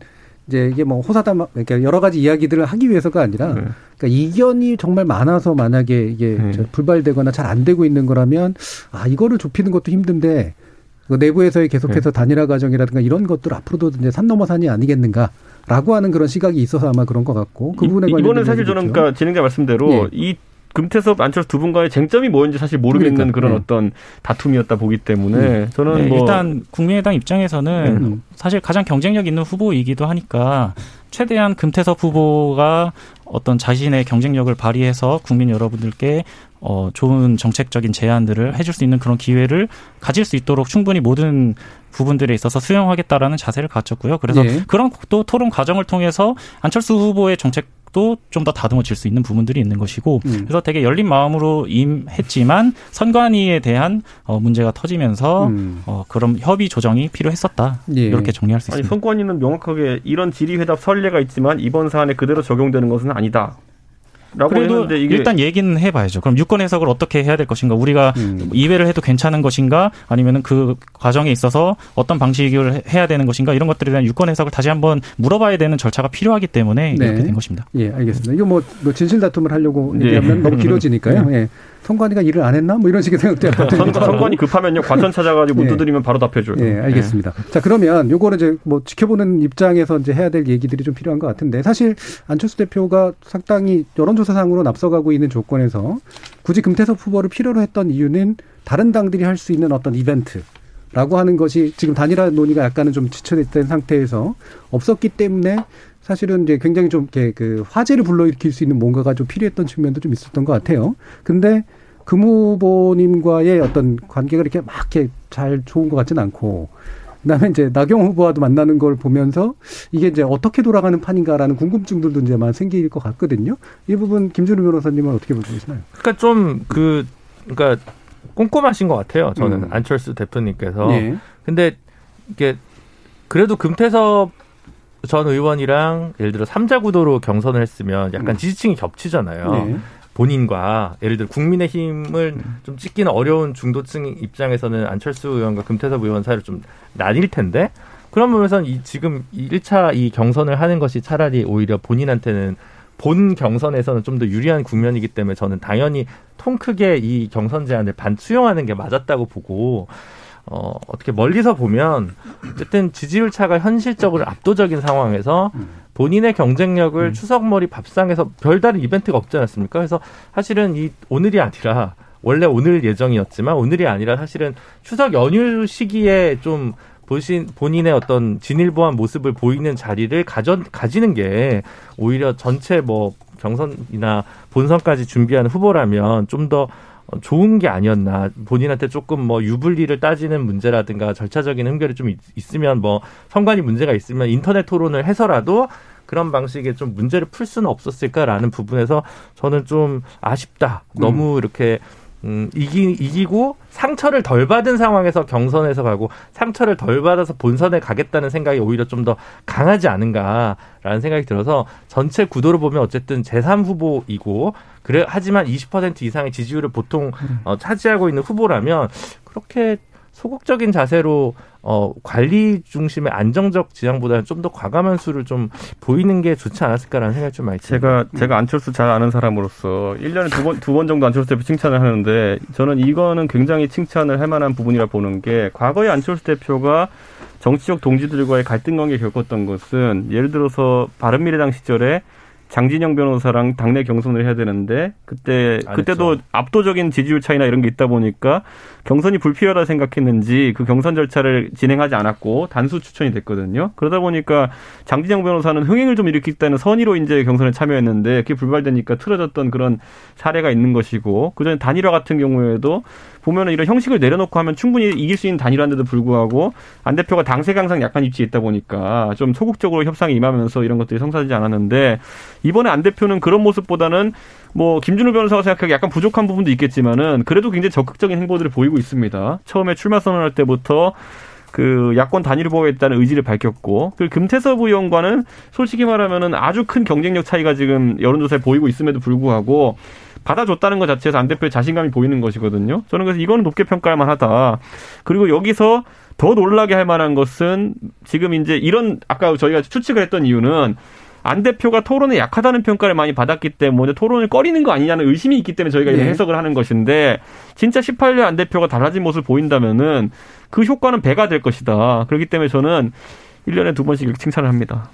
이제 이게 뭐 호사담 그러니까 여러 가지 이야기들을 하기 위해서가 아니라 네. 그러니까 이견이 정말 많아서 만약에 이게 네. 불발되거나 잘 안 되고 있는 거라면 아 이거를 좁히는 것도 힘든데 그 내부에서의 계속해서 네. 단일화 과정이라든가 이런 것들 앞으로도 이제 산 넘어 산이 아니겠는가. 라고 하는 그런 시각이 있어서 아마 그런 것 같고 그 부분에 관련 이번에 사실 저는 그러니까 진행자 말씀대로 예. 이 금태섭 안철수 두 분과의 쟁점이 뭐였는지 사실 모르겠는 그러니까, 그런 네. 어떤 다툼이었다 보기 때문에 음. 저는 네, 뭐 일단 국민의당 입장에서는 네. 사실 가장 경쟁력 있는 후보이기도 하니까 최대한 금태섭 후보가 어떤 자신의 경쟁력을 발휘해서 국민 여러분들께 어, 좋은 정책적인 제안들을 해줄 수 있는 그런 기회를 가질 수 있도록 충분히 모든 부분들에 있어서 수용하겠다라는 자세를 갖췄고요. 그래서 네. 그런 또 토론 과정을 통해서 안철수 후보의 정책 또좀 더 다듬어질 수 있는 부분들이 있는 것이고 음. 그래서 되게 열린 마음으로 임했지만 선관위에 대한 어, 문제가 터지면서 음. 어, 그런 협의 조정이 필요했었다 예. 이렇게 정리할 수 있습니다. 아니, 선관위는 명확하게 이런 질의회답 선례가 있지만 이번 사안에 그대로 적용되는 것은 아니다. 그래도 일단 얘기는 해봐야죠. 그럼 유권 해석을 어떻게 해야 될 것인가? 우리가 음. 이회를 해도 괜찮은 것인가? 아니면은 그 과정에 있어서 어떤 방식을 해야 되는 것인가? 이런 것들에 대한 유권 해석을 다시 한번 물어봐야 되는 절차가 필요하기 때문에 네. 이렇게 된 것입니다. 예, 알겠습니다. 이거 뭐, 뭐 진실 다툼을 하려고 네. 얘기하면 너무 길어지니까요. 예. 선관위가 일을 안 했나? 뭐 이런 식의 생각도 약간 선, 선관위 급하면요 과천 찾아가지고 문 예. 두드리면 바로 답해줘요. 예, 알겠습니다. 예. 자 그러면 요거는 이제 뭐 지켜보는 입장에서 이제 해야 될 얘기들이 좀 필요한 것 같은데 사실 안철수 대표가 상당히 여론조사상으로 앞서가고 있는 조건에서 굳이 금태섭 후보를 필요로 했던 이유는 다른 당들이 할 수 있는 어떤 이벤트. 라고 하는 것이 지금 단일화 논의가 약간은 좀 지쳐있던 상태에서 없었기 때문에 사실은 이제 굉장히 좀 이렇게 그 화제를 불러일으킬 수 있는 뭔가가 좀 필요했던 측면도 좀 있었던 것 같아요. 근데 금 후보님과의 어떤 관계가 이렇게 막 이렇게 잘 좋은 것 같지는 않고 그다음에 이제 나경 후보와도 만나는 걸 보면서 이게 이제 어떻게 돌아가는 판인가라는 궁금증들도 이제 많이 생길 것 같거든요. 이 부분 김준우 변호사님은 어떻게 보고 계시나요? 그러니까 좀 그 그러니까 꼼꼼하신 것 같아요. 저는 음. 안철수 대표님께서. 네. 근데 이게 그래도 금태섭 전 의원이랑 예를 들어 삼자 구도로 경선을 했으면 약간 음. 지지층이 겹치잖아요. 네. 본인과 예를 들어 국민의힘을 음. 좀 찍기는 어려운 중도층 입장에서는 안철수 의원과 금태섭 의원 사이를 좀 나뉠 텐데 그런 부분에서는 이 지금 1차 이 경선을 하는 것이 차라리 오히려 본인한테는 본 경선에서는 좀 더 유리한 국면이기 때문에 저는 당연히 통 크게 이 경선 제안을 반 수용하는 게 맞았다고 보고 어, 어떻게 멀리서 보면 어쨌든 지지율 차가 현실적으로 압도적인 상황에서 본인의 경쟁력을 음. 추석머리 밥상에서 별다른 이벤트가 없지 않았습니까? 그래서 사실은 이 오늘이 아니라 원래 오늘 예정이었지만 오늘이 아니라 사실은 추석 연휴 시기에 좀 보신 본인의 어떤 진일보한 모습을 보이는 자리를 가져 가지는 게 오히려 전체 뭐 경선이나 본선까지 준비하는 후보라면 좀더 어, 좋은 게 아니었나 본인한테 조금 뭐 유불리를 따지는 문제라든가 절차적인 흠결이 좀 있, 있으면 뭐 선관위 문제가 있으면 인터넷 토론을 해서라도 그런 방식의 좀 문제를 풀 수는 없었을까라는 부분에서 저는 좀 아쉽다. 너무 음. 이렇게 음, 이기, 이기고 상처를 덜 받은 상황에서 경선에서 가고 상처를 덜 받아서 본선에 가겠다는 생각이 오히려 좀 더 강하지 않은가라는 생각이 들어서 전체 구도를 보면 어쨌든 제3 후보이고 그래 하지만 20% 이상의 지지율을 보통 음. 어, 차지하고 있는 후보라면 그렇게 소극적인 자세로 어, 관리 중심의 안정적 지향보다는 좀 더 과감한 수를 좀 보이는 게 좋지 않았을까라는 생각이 좀 많이 듭니다. 제가, 제가 안철수 잘 아는 사람으로서 1년에 두 번, 두 번 정도 안철수 대표 칭찬을 하는데 저는 이거는 굉장히 칭찬을 할 만한 부분이라 보는 게 과거에 안철수 대표가 정치적 동지들과의 갈등 관계 겪었던 것은 예를 들어서 바른미래당 시절에 장진영 변호사랑 당내 경선을 해야 되는데 그때 그때도 압도적인 지지율 차이나 이런 게 있다 보니까 경선이 불필요하다 생각했는지 그 경선 절차를 진행하지 않았고 단수 추천이 됐거든요. 그러다 보니까 장진영 변호사는 흥행을 좀 일으키겠다는 선의로 이제 경선에 참여했는데 그게 불발되니까 틀어졌던 그런 사례가 있는 것이고 그전에 단일화 같은 경우에도 보면은 이런 형식을 내려놓고 하면 충분히 이길 수 있는 단일화인데도 불구하고 안 대표가 당세 강상 약간 입지에 있다 보니까 좀 소극적으로 협상에 임하면서 이런 것들이 성사되지 않았는데 이번에 안 대표는 그런 모습보다는 뭐 김준호 변호사가 생각하기 약간 부족한 부분도 있겠지만은 그래도 굉장히 적극적인 행보들을 보이고 있습니다. 처음에 출마 선언할 때부터 그 야권 단일 보호했다는 의지를 밝혔고 그 금태섭 의원과는 솔직히 말하면은 아주 큰 경쟁력 차이가 지금 여론조사에 보이고 있음에도 불구하고 받아줬다는 것 자체에서 안 대표의 자신감이 보이는 것이거든요. 저는 그래서 이거는 높게 평가할 만하다. 그리고 여기서 더 놀라게 할 만한 것은 지금 이제 이런 아까 저희가 추측을 했던 이유는 안 대표가 토론에 약하다는 평가를 많이 받았기 때문에 토론을 꺼리는 거 아니냐는 의심이 있기 때문에 저희가 네. 해석을 하는 것인데 진짜 18년 안 대표가 달라진 모습을 보인다면은 그 효과는 배가 될 것이다. 그렇기 때문에 저는 1년에 두 번씩 이렇게 칭찬을 합니다.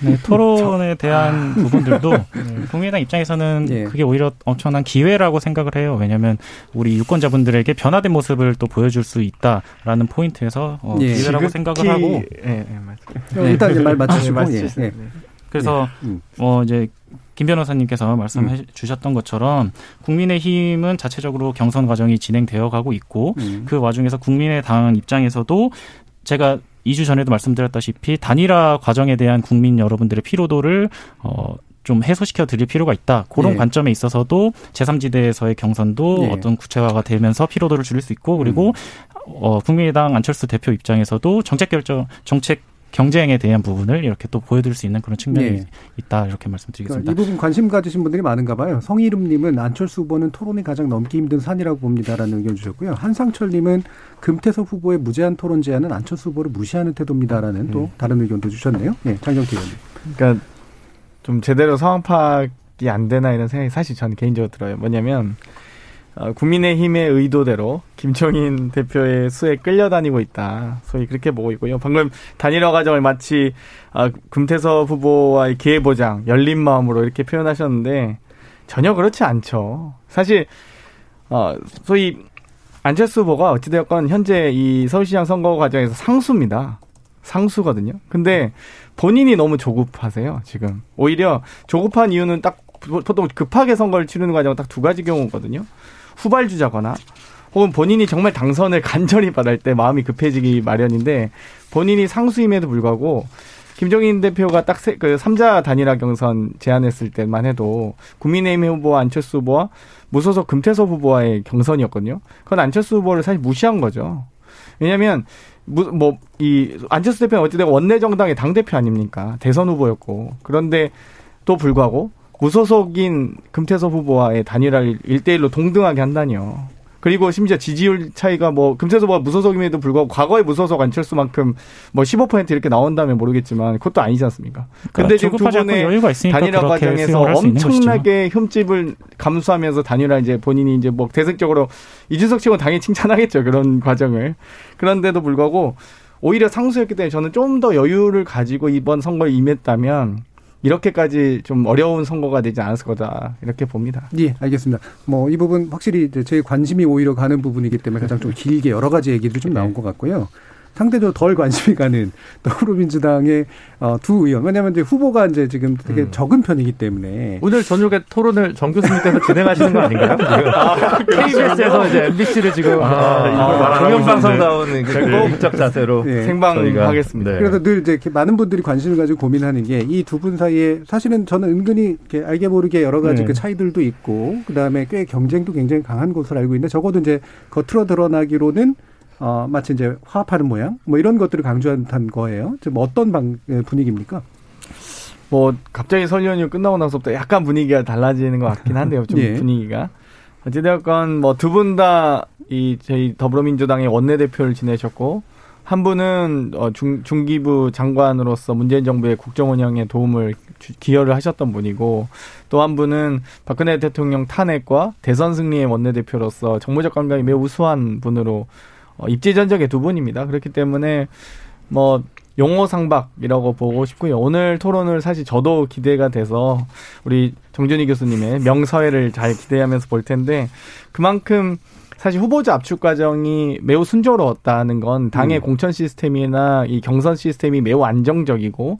네, 토론에 대한 부분들도 네, 국민의당 입장에서는 예. 그게 오히려 엄청난 기회라고 생각을 해요. 왜냐하면 우리 유권자분들에게 변화된 모습을 또 보여줄 수 있다라는 포인트에서 어, 예. 기회라고 생각을 하고. 예, 예, 네, 일단 이제 말 맞추시고. 네, 예. 네. 그래서 음. 어 이제 김 변호사님께서 말씀해 음. 주셨던 것처럼 국민의힘은 자체적으로 경선 과정이 진행되어 가고 있고 음. 그 와중에서 국민의당 입장에서도 제가 2주 전에도 말씀드렸다시피 단일화 과정에 대한 국민 여러분들의 피로도를 어, 좀 해소시켜 드릴 필요가 있다. 그런 네. 관점에 있어서도 제3지대에서의 경선도 네. 어떤 구체화가 되면서 피로도를 줄일 수 있고 그리고 음. 어, 국민의당 안철수 대표 입장에서도 정책 결정, 정책 경쟁에 대한 부분을 이렇게 또 보여드릴 수 있는 그런 측면이 네. 있다 이렇게 말씀드리겠습니다. 그러니까 이 부분 관심 가지신 분들이 많은가 봐요. 성희름님은 안철수 후보는 토론이 가장 넘기 힘든 산이라고 봅니다라는 의견 주셨고요. 한상철님은 금태섭 후보의 무제한 토론 제안은 안철수 후보를 무시하는 태도입니다라는 또 음. 다른 의견도 주셨네요. 네, 장경태 의원님. 그러니까 좀 제대로 상황 파악이 안 되나 이런 생각이 사실 저는 개인적으로 들어요. 뭐냐면 어, 국민의힘의 의도대로 김종인 대표의 수에 끌려다니고 있다. 소위 그렇게 보고 있고요. 방금 단일화 과정을 마치 어, 금태섭 후보와의 기회 보장, 열린 마음으로 이렇게 표현하셨는데 전혀 그렇지 않죠. 사실 어, 소위 안철수 후보가 어찌되었건 현재 이 서울시장 선거 과정에서 상수입니다. 상수거든요. 근데 본인이 너무 조급하세요, 지금. 오히려 조급한 이유는 딱 보통 급하게 선거를 치르는 과정은 딱 두 가지 경우거든요. 후발주자거나 혹은 본인이 정말 당선을 간절히 받을 때 마음이 급해지기 마련인데 본인이 상수임에도 불구하고 김종인 대표가 딱그 삼자 단일화 경선 제안했을 때만 해도 국민의힘 후보와 안철수 후보와 무소속 금태섭 후보와의 경선이었거든요. 그건 안철수 후보를 사실 무시한 거죠. 왜냐하면 뭐 이 안철수 대표는 어찌되건 원내 정당의 당 대표 아닙니까? 대선 후보였고 그런데 또 불구하고 무소속인 금태섭 후보와의 단일화를 일대일로 동등하게 한다니요. 그리고 심지어 지지율 차이가 뭐 금태섭 후보가 무소속임에도 불구하고 과거에 무소속 안철수만큼 뭐 15% 이렇게 나온다면 모르겠지만 그것도 아니지 않습니까? 그러니까 근데 지금 두 분의 단일화 과정에서 엄청나게 흠집을 감수하면서 단일화 이제 본인이 이제 뭐 대승적으로 이준석 측은 당연히 칭찬하겠죠 그런 과정을 그런데도 불구하고 오히려 상수였기 때문에 저는 좀 더 여유를 가지고 이번 선거에 임했다면 이렇게까지 좀 어려운 선거가 되지 않았을 거다 이렇게 봅니다. 예, 알겠습니다. 뭐 이 부분 확실히 제 관심이 오히려 가는 부분이기 때문에 가장 좀 길게 여러 가지 얘기를 좀 나온 것 같고요. 상대적으로 덜 관심이 가는 더불어민주당의 어, 두 의원. 왜냐하면 이제 후보가 이제 지금 되게 음. 적은 편이기 때문에 오늘 저녁에 토론을 정 교수님께서 진행하시는 거 아닌가요? 아, KBS에서 이제 MBC를 지금 아, 공영방송다운 공적 자세로 네. 생방하겠습니다. 네. 그래서 늘 이제 많은 분들이 관심을 가지고 고민하는 게 이 두 분 사이에 사실은 저는 은근히 이렇게 알게 모르게 여러 가지 네. 그 차이들도 있고 그 다음에 꽤 경쟁도 굉장히 강한 것으로 알고 있는데 적어도 이제 겉으로 드러나기로는 어, 마치 이제 화합하는 모양 뭐 이런 것들을 강조한 거예요. 지금 어떤 방, 예, 분위기입니까? 뭐 갑자기 설 연휴 끝나고 나서부터 약간 분위기가 달라지는 것 같긴 한데요. 좀 예. 분위기가 어찌되었건 뭐 두 분 다 이 저희 더불어민주당의 원내대표를 지내셨고 한 분은 어 중, 중기부 장관으로서 문재인 정부의 국정 운영에 도움을 주, 기여를 하셨던 분이고 또 한 분은 박근혜 대통령 탄핵과 대선 승리의 원내대표로서 정무적 감각이 매우 우수한 분으로 어, 입지 전적의 두 분입니다. 그렇기 때문에 뭐 용어 상박이라고 보고 싶고요. 오늘 토론을 사실 저도 기대가 돼서 우리 정준희 교수님의 명서회를 잘 기대하면서 볼 텐데 그만큼 사실 후보자 압축 과정이 매우 순조로웠다는 건 당의 음. 공천 시스템이나 이 경선 시스템이 매우 안정적이고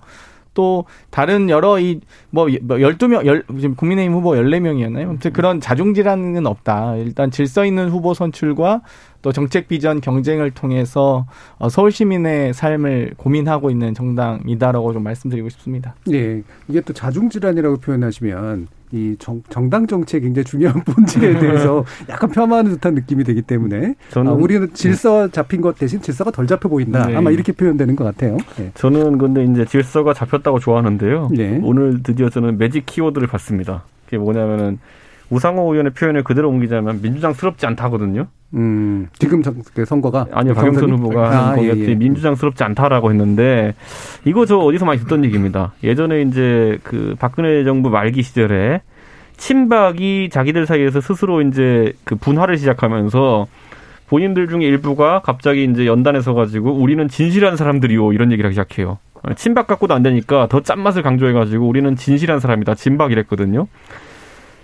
또 다른 여러 이 뭐 12명 열 지금 국민의힘 후보 14명이었나요? 아무튼 그런 자중질환은 없다. 일단 질서 있는 후보 선출과 또 정책 비전 경쟁을 통해서 어, 서울 시민의 삶을 고민하고 있는 정당이다라고 좀 말씀드리고 싶습니다. 네. 이게 또 자중질환이라고 표현하시면 이 정, 정당 정책이 굉장히 중요한 본질에 대해서 약간 폄하하는 듯한 느낌이 되기 때문에 저는 아, 우리는 질서 잡힌 것 대신 질서가 덜 잡혀 보인다. 네. 아마 이렇게 표현되는 것 같아요. 네. 저는 근데 이제 질서가 잡혔다고 좋아하는데요. 네. 오늘 드디어 저는 매직 키워드를 봤습니다. 그게 뭐냐면은 우상호 의원의 표현을 그대로 옮기자면 민주당스럽지 않다거든요. 음, 지금 그 선거가 아니요 박영선 후보가 아, 한 예, 예. 민주당스럽지 않다라고 했는데 이거 저 어디서 많이 듣던 얘기입니다. 예전에 이제 그 박근혜 정부 말기 시절에 친박이 자기들 사이에서 스스로 이제 그 분화를 시작하면서 본인들 중에 일부가 갑자기 이제 연단에 서 가지고 우리는 진실한 사람들이요 이런 얘기를 하기 시작해요. 친박 갖고도 안 되니까 더 짠맛을 강조해가지고 우리는 진실한 사람이다 진박 이랬거든요.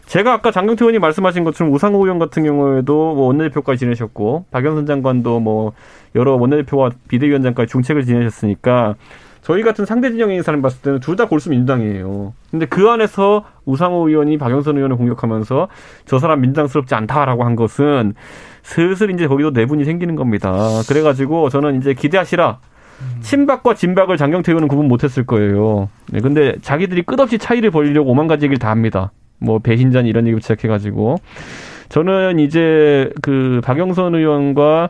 제가 아까 장경태 의원이 말씀하신 것처럼 우상호 의원 같은 경우에도 뭐 원내대표까지 지내셨고 박영선 장관도 뭐 여러 원내대표와 비대위원장까지 중책을 지내셨으니까 저희 같은 상대 있는 사람 봤을 때는 둘 다 골수 민주당이에요. 근데 그 안에서 우상호 의원이 박영선 의원을 공격하면서 저 사람 민주당스럽지 않다라고 한 것은 슬슬 이제 거기도 내분이 생기는 겁니다. 그래가지고 저는 이제 기대하시라. 친박과 진박을 장경태 의원은 구분 못했을 거예요. 네, 근데 자기들이 끝없이 차이를 벌리려고 오만 가지 얘기를 다 합니다. 뭐 배신전 이런 얘기 시작해가지고 저는 이제 그 박영선 의원과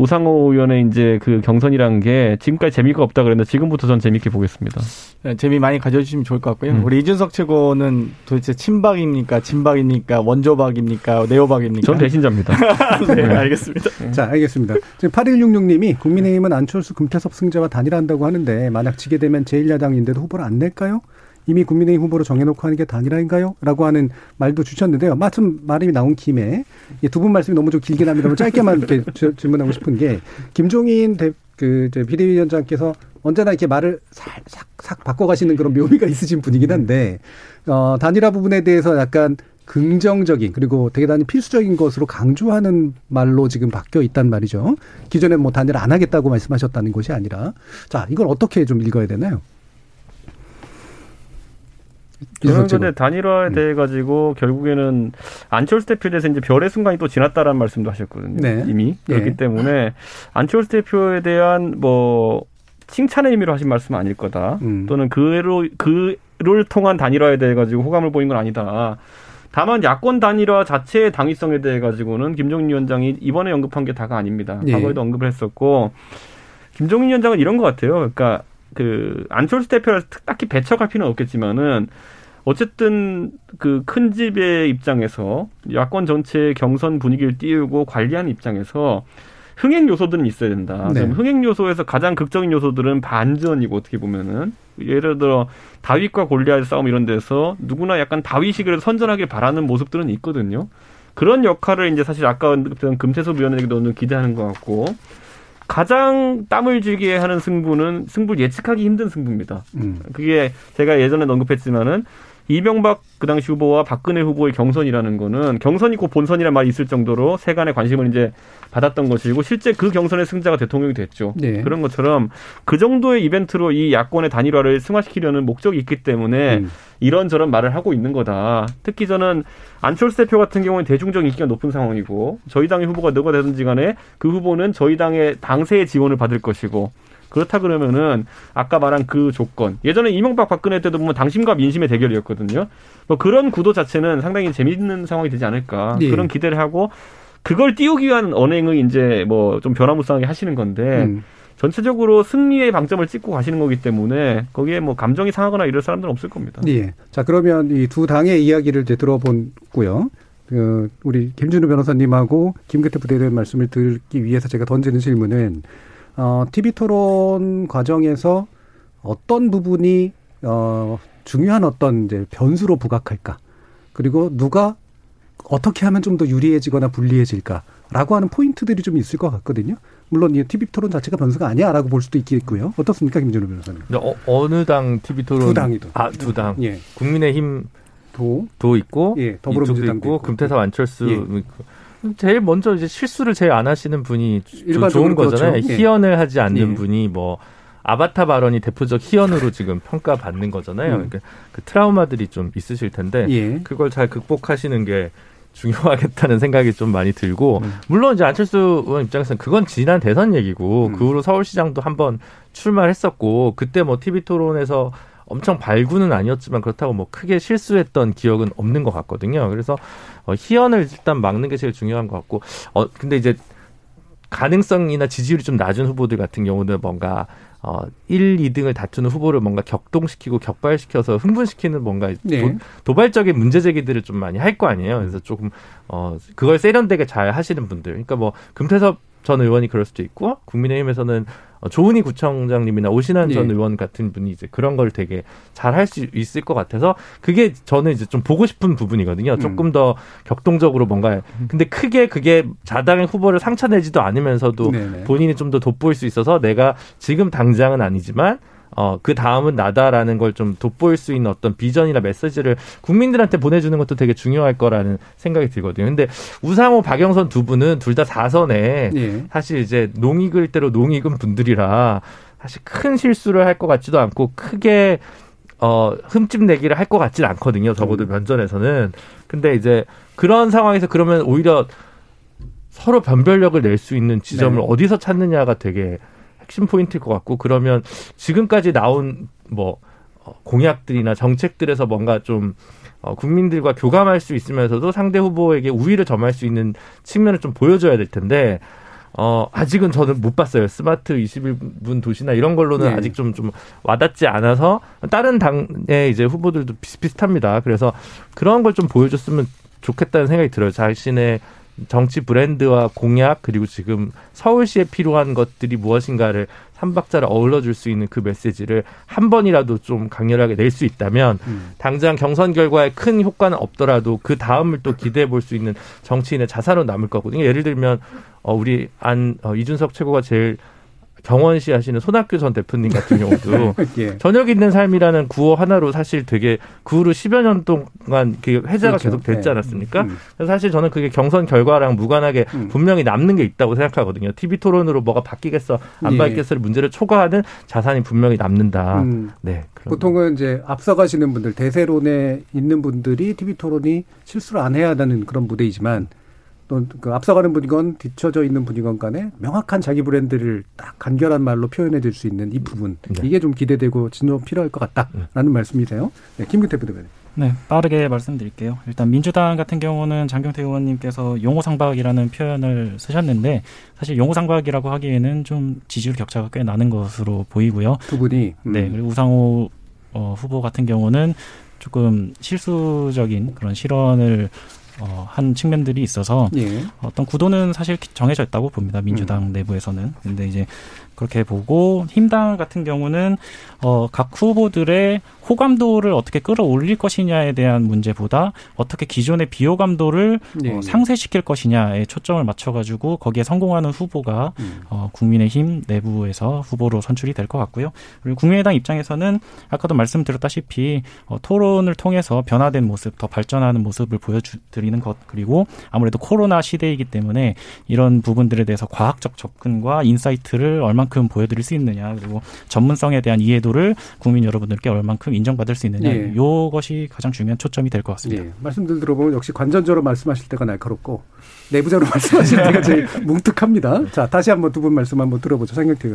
우상호 의원의 이제 그 경선이라는 게 지금까지 재미가 없다 그랬는데 지금부터 전 재밌게 보겠습니다. 네, 재미 많이 가져주시면 좋을 것 같고요. 음. 우리 이준석 최고는 도대체 친박입니까, 진박입니까, 원조박입니까, 네오박입니까? 전 배신자입니다. 네, 네, 알겠습니다. 네. 자, 알겠습니다. 지금 8166님이 국민의힘은 안철수 금태섭 승자와 단일한다고 하는데 만약 지게 되면 제1야당인데도 후보를 안 낼까요? 이미 국민의힘 후보로 정해놓고 하는 게 단일화인가요? 라고 하는 말도 주셨는데요. 마침 말이 나온 김에 두 분 말씀이 너무 좀 길게 나면 짧게만 이렇게 질문하고 싶은 게 김종인 대, 그, 비대위원장께서 언제나 이렇게 말을 살짝 싹 바꿔가시는 그런 묘미가 있으신 분이긴 한데, 어, 단일화 부분에 대해서 약간 긍정적인 그리고 대단히 필수적인 것으로 강조하는 말로 지금 바뀌어 있단 말이죠. 기존에 뭐 단일화 안 하겠다고 말씀하셨다는 것이 아니라 자 이걸 어떻게 좀 읽어야 되나요? 저는 근데 단일화에 음. 대해 가지고 결국에는 안철수 대표에 대해서 이제 별의 순간이 또 지났다라는 말씀도 하셨거든요. 네. 이미 그렇기 네. 때문에 안철수 대표에 대한 뭐 칭찬의 의미로 하신 말씀은 아닐 거다. 음. 또는 그로 그를 통한 단일화에 대해 가지고 호감을 보인 건 아니다. 다만 야권 단일화 자체의 당위성에 대해 가지고는 김종인 위원장이 이번에 언급한 게 다가 아닙니다. 예. 과거에도 언급을 했었고 김종인 위원장은 이런 것 같아요. 그러니까 그 안철수 대표를 딱히 배척할 필요는 없겠지만은 어쨌든 그 큰 집의 입장에서 야권 전체의 경선 분위기를 띄우고 관리하는 입장에서 흥행 요소들은 있어야 된다. 네. 흥행 요소에서 가장 극적인 요소들은 반전이고 어떻게 보면은 예를 들어 다윗과 골리앗 싸움 이런 데서 누구나 약간 다윗식을 선전하길 바라는 모습들은 있거든요. 그런 역할을 이제 사실 아까 언급했던 금태섭 위원에게도 기대하는 것 같고 가장 땀을 쥐게 하는 승부는 승부를 예측하기 힘든 승부입니다. 음. 그게 제가 예전에 언급했지만은 이명박 그 당시 후보와 박근혜 후보의 경선이라는 거는 경선이 고 본선이라는 말이 있을 정도로 세간의 관심을 이제 받았던 것이고 실제 그 경선의 승자가 대통령이 됐죠. 네. 그런 것처럼 그 정도의 이벤트로 이 야권의 단일화를 승화시키려는 목적이 있기 때문에 음. 이런저런 말을 하고 있는 거다. 특히 저는 안철수 대표 같은 경우는 대중적 인기가 높은 상황이고 저희 당의 후보가 누가 되든지 간에 그 후보는 저희 당의 당세의 지원을 받을 것이고 그렇다 그러면은 아까 말한 그 조건 예전에 이명박 박근혜 때도 보면 당심과 민심의 대결이었거든요. 뭐 그런 구도 자체는 상당히 재미있는 상황이 되지 않을까 네. 그런 기대를 하고 그걸 띄우기 위한 언행을 이제 뭐 좀 변화무쌍하게 하시는 건데 음. 전체적으로 승리의 방점을 찍고 가시는 거기 때문에 거기에 뭐 감정이 상하거나 이럴 사람들은 없을 겁니다. 예. 자 그러면 이 두 당의 이야기를 이제 들어본고요. 그 우리 김준우 변호사님하고 김기태 부대변인 말씀을 듣기 위해서 제가 던지는 질문은 어, TV 토론 과정에서 어떤 부분이 어, 중요한 어떤 이제 변수로 부각할까? 그리고 누가 어떻게 하면 좀 더 유리해지거나 불리해질까라고 하는 포인트들이 좀 있을 것 같거든요. 물론 이 TV 토론 자체가 변수가 아니야라고 볼 수도 있겠고요. 어떻습니까, 김준호 변호사님? 어, 느당 TV 토론 두 당이든 아, 두 당. 예. 국민의힘 도, 도 있고 예, 더불어민주당도 있고, 금태섭 안철수 예. 제일 먼저 이제 실수를 제일 안 하시는 분이 좋은 거잖아요. 그렇죠. 예. 희연을 하지 않는 예. 분이 뭐 아바타 발언이 대표적 희연으로 지금 평가받는 거잖아요. 음. 그러니까 그 트라우마들이 좀 있으실 텐데 예. 그걸 잘 극복하시는 게 중요하겠다는 생각이 좀 많이 들고 음. 물론 이제 안철수 의원 입장에서는 그건 지난 대선 얘기고 음. 그 후로 서울시장도 한번 출마를 했었고 그때 뭐 TV 토론에서 엄청 발구는 아니었지만 그렇다고 뭐 크게 실수했던 기억은 없는 것 같거든요. 그래서 어, 희연을 일단 막는 게 제일 중요한 것 같고 어 근데 이제 가능성이나 지지율이 좀 낮은 후보들 같은 경우는 뭔가 어 1, 2등을 다투는 후보를 뭔가 격동시키고 격발시켜서 흥분시키는 뭔가 네. 도, 발적인 문제 제기들을 좀 많이 할 거 아니에요. 그래서 조금 어 그걸 세련되게 잘 하시는 분들. 그러니까 뭐 금태섭 전 의원이 그럴 수도 있고 국민의힘에서는 어, 조은희 구청장님이나 오신환 전 예. 의원 같은 분이 이제 그런 걸 되게 잘 할 수 있을 것 같아서 그게 저는 이제 좀 보고 싶은 부분이거든요. 음. 조금 더 격동적으로 뭔가 근데 크게 그게 자당의 후보를 상처내지도 않으면서도 네네. 본인이 좀 더 돋보일 수 있어서 내가 지금 당장은 아니지만 어, 그 다음은 나다라는 걸 좀 돋보일 수 있는 어떤 비전이나 메시지를 국민들한테 보내주는 것도 되게 중요할 거라는 생각이 들거든요. 근데 우상호, 박영선 두 분은 둘 다 사선에 예. 사실 이제 농익을 대로 농익은 분들이라 사실 큰 실수를 할 것 같지도 않고 크게 어, 흠집 내기를 할 것 같지는 않거든요. 적어도 음. 면전에서는. 근데 이제 그런 상황에서 그러면 오히려 서로 변별력을 낼 수 있는 지점을 네. 어디서 찾느냐가 되게 핵심 포인트일 것 같고 그러면 지금까지 나온 뭐 어, 공약들이나 정책들에서 뭔가 좀 어, 국민들과 교감할 수 있으면서도 상대 후보에게 우위를 점할 수 있는 측면을 좀 보여줘야 될 텐데 어, 아직은 저는 못 봤어요. 스마트 21분 도시나 이런 걸로는 네. 아직 좀, 좀 와닿지 않아서 다른 당의 이제 후보들도 비슷비슷합니다. 그래서 그런 걸 좀 보여줬으면 좋겠다는 생각이 들어요. 자신의 정치 브랜드와 공약 그리고 지금 서울시에 필요한 것들이 무엇인가를 삼박자를 어울러 줄 수 있는 그 메시지를 한 번이라도 좀 강렬하게 낼 수 있다면 음. 당장 경선 결과에 큰 효과는 없더라도 그 다음을 또 기대해 볼 수 있는 정치인의 자산으로 남을 거거든요. 예를 들면 어 우리 안 어, 이준석 최고가 제일 경원시 하시는 손학규 전 대표님 같은 경우도 예. 저녁 있는 삶이라는 구호 하나로 사실 되게 그 후로 10여 년 동안 그 해제가 그렇죠. 계속 됐지 네. 않았습니까? 음. 그래서 사실 저는 그게 경선 결과랑 무관하게 음. 분명히 남는 게 있다고 생각하거든요. TV 토론으로 뭐가 바뀌겠어 안 예. 바뀌겠어를 문제를 초과하는 자산이 분명히 남는다. 음. 네. 보통은 이제 앞서가시는 분들 대세론에 있는 분들이 TV 토론이 실수를 안 해야 하는 그런 무대이지만 또그 앞서가는 분이건 뒤쳐져 있는 분이건 간에 명확한 자기 브랜드를 딱 간결한 말로 표현해 줄 수 있는 이 부분 네. 이게 좀 기대되고 진도 필요할 것 같다라는 네. 말씀이세요. 네, 김규태 부대변인. 네, 빠르게 말씀드릴게요. 일단 민주당 같은 경우는 장경태 의원님께서 용호상박이라는 표현을 쓰셨는데 사실 용호상박이라고 하기에는 좀 지지율 격차가 꽤 나는 것으로 보이고요. 두 분이 음. 네, 그리고 우상호 어, 후보 같은 경우는 조금 실수적인 그런 실언을 어, 한 측면들이 있어서 예. 어떤 구도는 사실 정해져 있다고 봅니다. 민주당 음. 내부에서는. 근데 이제 그렇게 보고 힘당 같은 경우는 어, 각 후보들의 호감도를 어떻게 끌어올릴 것이냐에 대한 문제보다 어떻게 기존의 비호감도를 네. 어, 상쇄시킬 것이냐에 초점을 맞춰가지고 거기에 성공하는 후보가 음. 어, 국민의힘 내부에서 후보로 선출이 될 것 같고요. 그리고 국민의당 입장에서는 아까도 말씀드렸다시피 어, 토론을 통해서 변화된 모습, 더 발전하는 모습을 보여드리는 것 그리고 아무래도 코로나 시대이기 때문에 이런 부분들에 대해서 과학적 접근과 insight를 얼 만큼 보여드릴 수 있느냐 그리고 전문성에 대한 이해도를 국민 여러분들께 얼만큼 인정받을 수 있느냐 예. 이것이 가장 중요한 초점이 될 것 같습니다. 예. 말씀들 들어보면 역시 관전적으로 말씀하실 때가 날카롭고 내부적으로 말씀하실 때가 제일 뭉툭합니다. 자 다시 한번 두 분 말씀 한번 들어보죠. 장경태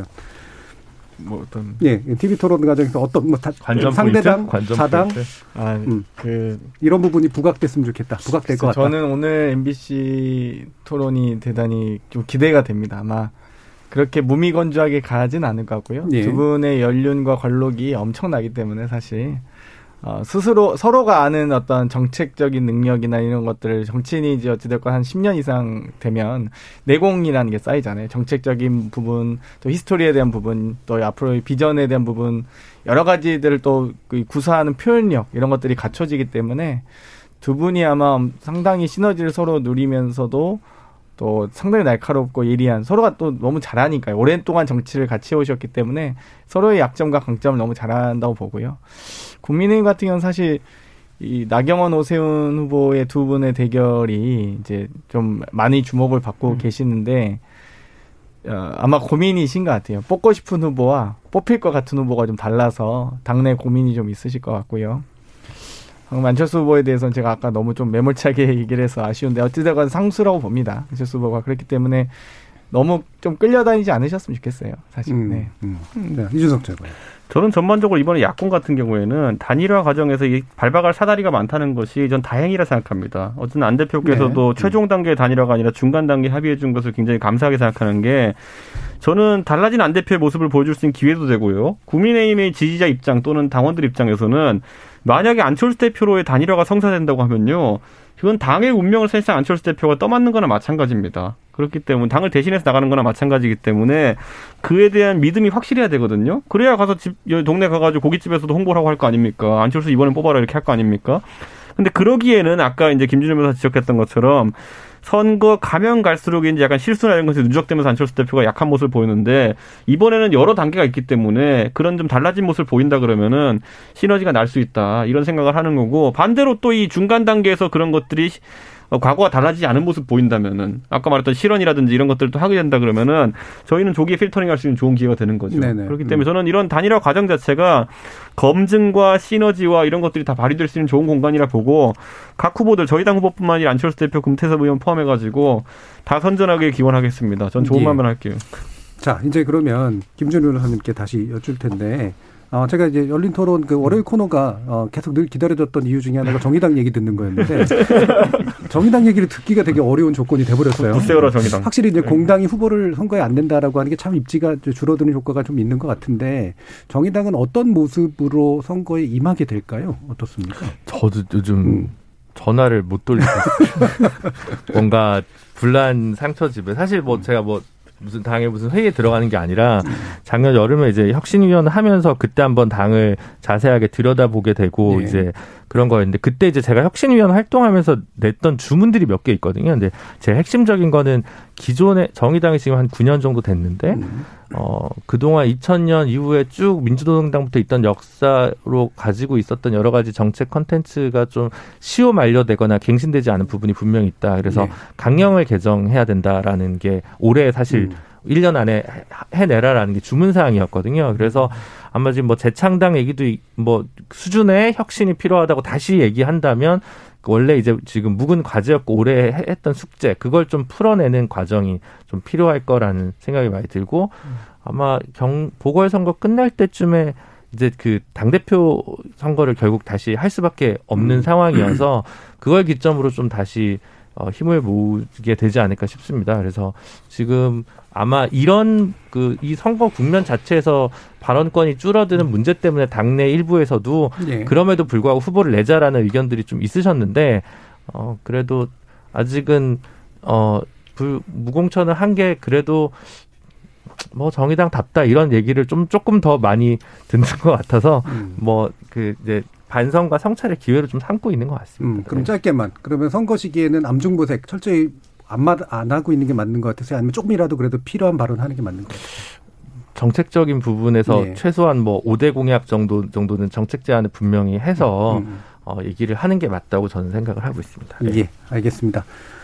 의뭐 어떤 예 TV 토론 과정에서 어떤 뭐 다, 상대당 관전 자당 아그 음. 그 이런 부분이 부각됐으면 좋겠다 부각될 것 같다 저는 오늘 MBC 토론이 대단히 좀 기대가 됩니다 아마 그렇게 무미건조하게 가진 않을 것 같고요. 예. 두 분의 연륜과 관록이 엄청나기 때문에 사실 어, 스스로 서로가 아는 어떤 정책적인 능력이나 이런 것들을 정치인이 이제 어찌됐건 한 10년 이상 되면 내공이라는 게 쌓이잖아요. 정책적인 부분, 또 히스토리에 대한 부분, 또 앞으로의 비전에 대한 부분, 여러 가지들을 또그 구사하는 표현력 이런 것들이 갖춰지기 때문에 두 분이 아마 상당히 시너지를 서로 누리면서도 또 상당히 날카롭고 예리한 서로가 또 너무 잘하니까요. 오랜 동안 정치를 같이 해오셨기 때문에 서로의 약점과 강점을 너무 잘한다고 보고요. 국민의힘 같은 경우는 사실 이 나경원 오세훈 후보의 두 분의 대결이 이제 좀 많이 주목을 받고 음. 계시는데 어, 아마 고민이신 것 같아요. 뽑고 싶은 후보와 뽑힐 것 같은 후보가 좀 달라서 당내 고민이 좀 있으실 것 같고요. 만철수 후보에 대해서는 제가 아까 너무 좀 매몰차게 얘기를 해서 아쉬운데 어찌되건 상수라고 봅니다. 만철수 후보가 그렇기 때문에 너무 좀 끌려다니지 않으셨으면 좋겠어요. 사실. 음, 네. 음. 네. 이준석 장관. 저는 전반적으로 이번에 야권 같은 경우에는 단일화 과정에서 이 밟아갈 사다리가 많다는 것이 전 다행이라 생각합니다. 어쨌든 안 대표께서도 네. 최종 단계 단일화가 아니라 중간 단계 합의해 준 것을 굉장히 감사하게 생각하는 게 저는 달라진 안 대표의 모습을 보여줄 수 있는 기회도 되고요. 국민의힘의 지지자 입장 또는 당원들 입장에서는 만약에 안철수 대표로의 단일화가 성사된다고 하면요. 그건 당의 운명을 사실상 안철수 대표가 떠맡는 거나 마찬가지입니다. 그렇기 때문에 당을 대신해서 나가는 거나 마찬가지이기 때문에 그에 대한 믿음이 확실해야 되거든요. 그래야 가서 집, 동네 가가지고 고깃집에서도 홍보를 하고 할 거 아닙니까? 안철수 이번엔 뽑아라 이렇게 할 거 아닙니까? 근데 그러기에는 아까 이제 김준현 변호사 지적했던 것처럼 선거 가면 갈수록 이제 약간 실수나 이런 것이 누적되면서 안철수 대표가 약한 모습을 보이는데 이번에는 여러 단계가 있기 때문에 그런 좀 달라진 모습을 보인다 그러면은 시너지가 날 수 있다 이런 생각을 하는 거고 반대로 또 이 중간 단계에서 그런 것들이 어, 과거와 달라지지 않은 모습 보인다면은 아까 말했던 실언이라든지 이런 것들도 하게 된다 그러면은 저희는 조기에 필터링 할 수 있는 좋은 기회가 되는 거죠. 네네. 그렇기 때문에 음. 저는 이런 단일화 과정 자체가 검증과 시너지와 이런 것들이 다 발휘될 수 있는 좋은 공간이라 보고 각 후보들 저희 당 후보뿐만 아니라 안철수 대표 금태섭 의원 포함해가지고 다 선전하게 기원하겠습니다. 전 좋은 예. 말만 할게요. 자 이제 그러면 김준우 의원님께 다시 여쭐 텐데 어, 제가 이제 열린 토론 그 월요일 코너가 어, 계속 늘 기다려졌던 이유 중에 하나가 정의당 얘기 듣는 거였는데 정의당 얘기를 듣기가 되게 어려운 조건이 돼버렸어요. 세월호 정의당. 확실히 이제 네. 공당이 후보를 선거에 안 낸다라고 하는 게 참 입지가 줄어드는 효과가 좀 있는 것 같은데 정의당은 어떤 모습으로 선거에 임하게 될까요? 어떻습니까? 저도 요즘 음. 전화를 못 돌리고 뭔가 불난 상처 집에 사실 뭐 제가 뭐 무슨 당에 무슨 회의에 들어가는 게 아니라 작년 여름에 이제 혁신위원 하면서 그때 한번 당을 자세하게 들여다보게 되고 네. 이제 그런 거였는데 그때 이제 제가 혁신위원 활동하면서 냈던 주문들이 몇 개 있거든요. 근데 제일 핵심적인 거는 기존의 정의당이 지금 한 9년 정도 됐는데 음. 어 그동안 2000년 이후에 쭉 민주노동당부터 있던 역사로 가지고 있었던 여러 가지 정책 컨텐츠가 좀 시효 만료되거나 갱신되지 않은 부분이 분명히 있다. 그래서 네. 강령을 개정해야 된다라는 게 올해 사실 음. 1년 안에 해내라라는 게 주문 사항이었거든요. 그래서 아마 지금 뭐 재창당 얘기도 뭐 수준의 혁신이 필요하다고 다시 얘기한다면 원래 이제 지금 묵은 과제였고 올해 했던 숙제 그걸 좀 풀어내는 과정이 좀 필요할 거라는 생각이 많이 들고 아마 경 보궐선거 끝날 때쯤에 이제 그 당대표 선거를 결국 다시 할 수밖에 없는 음. 상황이어서 그걸 기점으로 좀 다시 어, 힘을 모으게 되지 않을까 싶습니다. 그래서 지금 아마 이런 그 이 선거 국면 자체에서 발언권이 줄어드는 문제 때문에 당내 일부에서도 네. 그럼에도 불구하고 후보를 내자라는 의견들이 좀 있으셨는데 어 그래도 아직은 어 불, 무공천을 한 게 그래도 뭐 정의당답다 이런 얘기를 좀 조금 더 많이 듣는 것 같아서 음. 뭐그 이제 반성과 성찰의 기회를 좀 삼고 있는 것 같습니다. 음, 그럼 네. 짧게만 그러면 선거 시기에는 암중보색 철저히 안, 안 하고 있는 게 맞는 것 같아서 아니면 조금이라도 그래도 필요한 발언하는 게 맞는 것 같아요. 정책적인 부분에서 네. 최소한 뭐 5대 공약 정도 정도는 정책 제안을 분명히 해서 음, 음. 어, 얘기를 하는 게 맞다고 저는 생각을 하고 있습니다. 네. 예, 알겠습니다.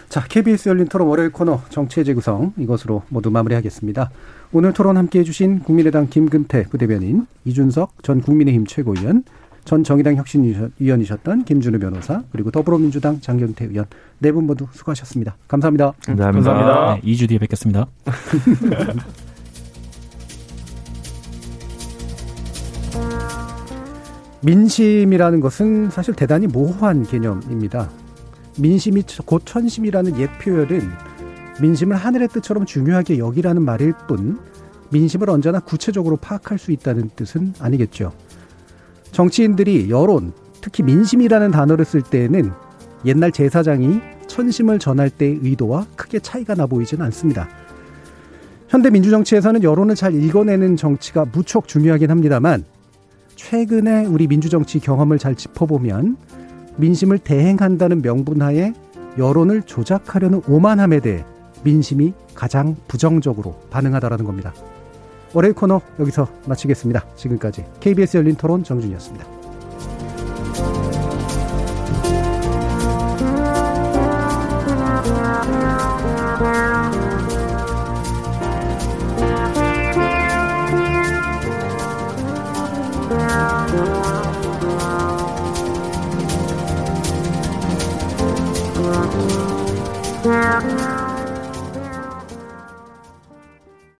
자, KBS 열린 토론 월요일 코너 정치의 재구성 이것으로 모두 마무리하겠습니다. 오늘 토론 함께해 주신 국민의당 김근태 부대변인, 이준석 전 국민의힘 최고위원, 전 정의당 혁신위원이셨던 김준우 변호사 그리고 더불어민주당 장경태 의원 네 분 모두 수고하셨습니다. 감사합니다. 감사합니다. 감사합니다. 네, 2주 뒤에 뵙겠습니다. 민심이라는 것은 사실 대단히 모호한 개념입니다. 민심이 곧 천심이라는 옛 표현은 민심을 하늘의 뜻처럼 중요하게 여기라는 말일 뿐 민심을 언제나 구체적으로 파악할 수 있다는 뜻은 아니겠죠. 정치인들이 여론, 특히 민심이라는 단어를 쓸 때에는 옛날 제사장이 천심을 전할 때의 의도와 크게 차이가 나 보이지는 않습니다. 현대 민주정치에서는 여론을 잘 읽어내는 정치가 무척 중요하긴 합니다만 최근에 우리 민주정치 경험을 잘 짚어보면 민심을 대행한다는 명분하에 여론을 조작하려는 오만함에 대해 민심이 가장 부정적으로 반응하다라는 겁니다. 월요일 코너 여기서 마치겠습니다. 지금까지 KBS 열린 토론 정준이었습니다.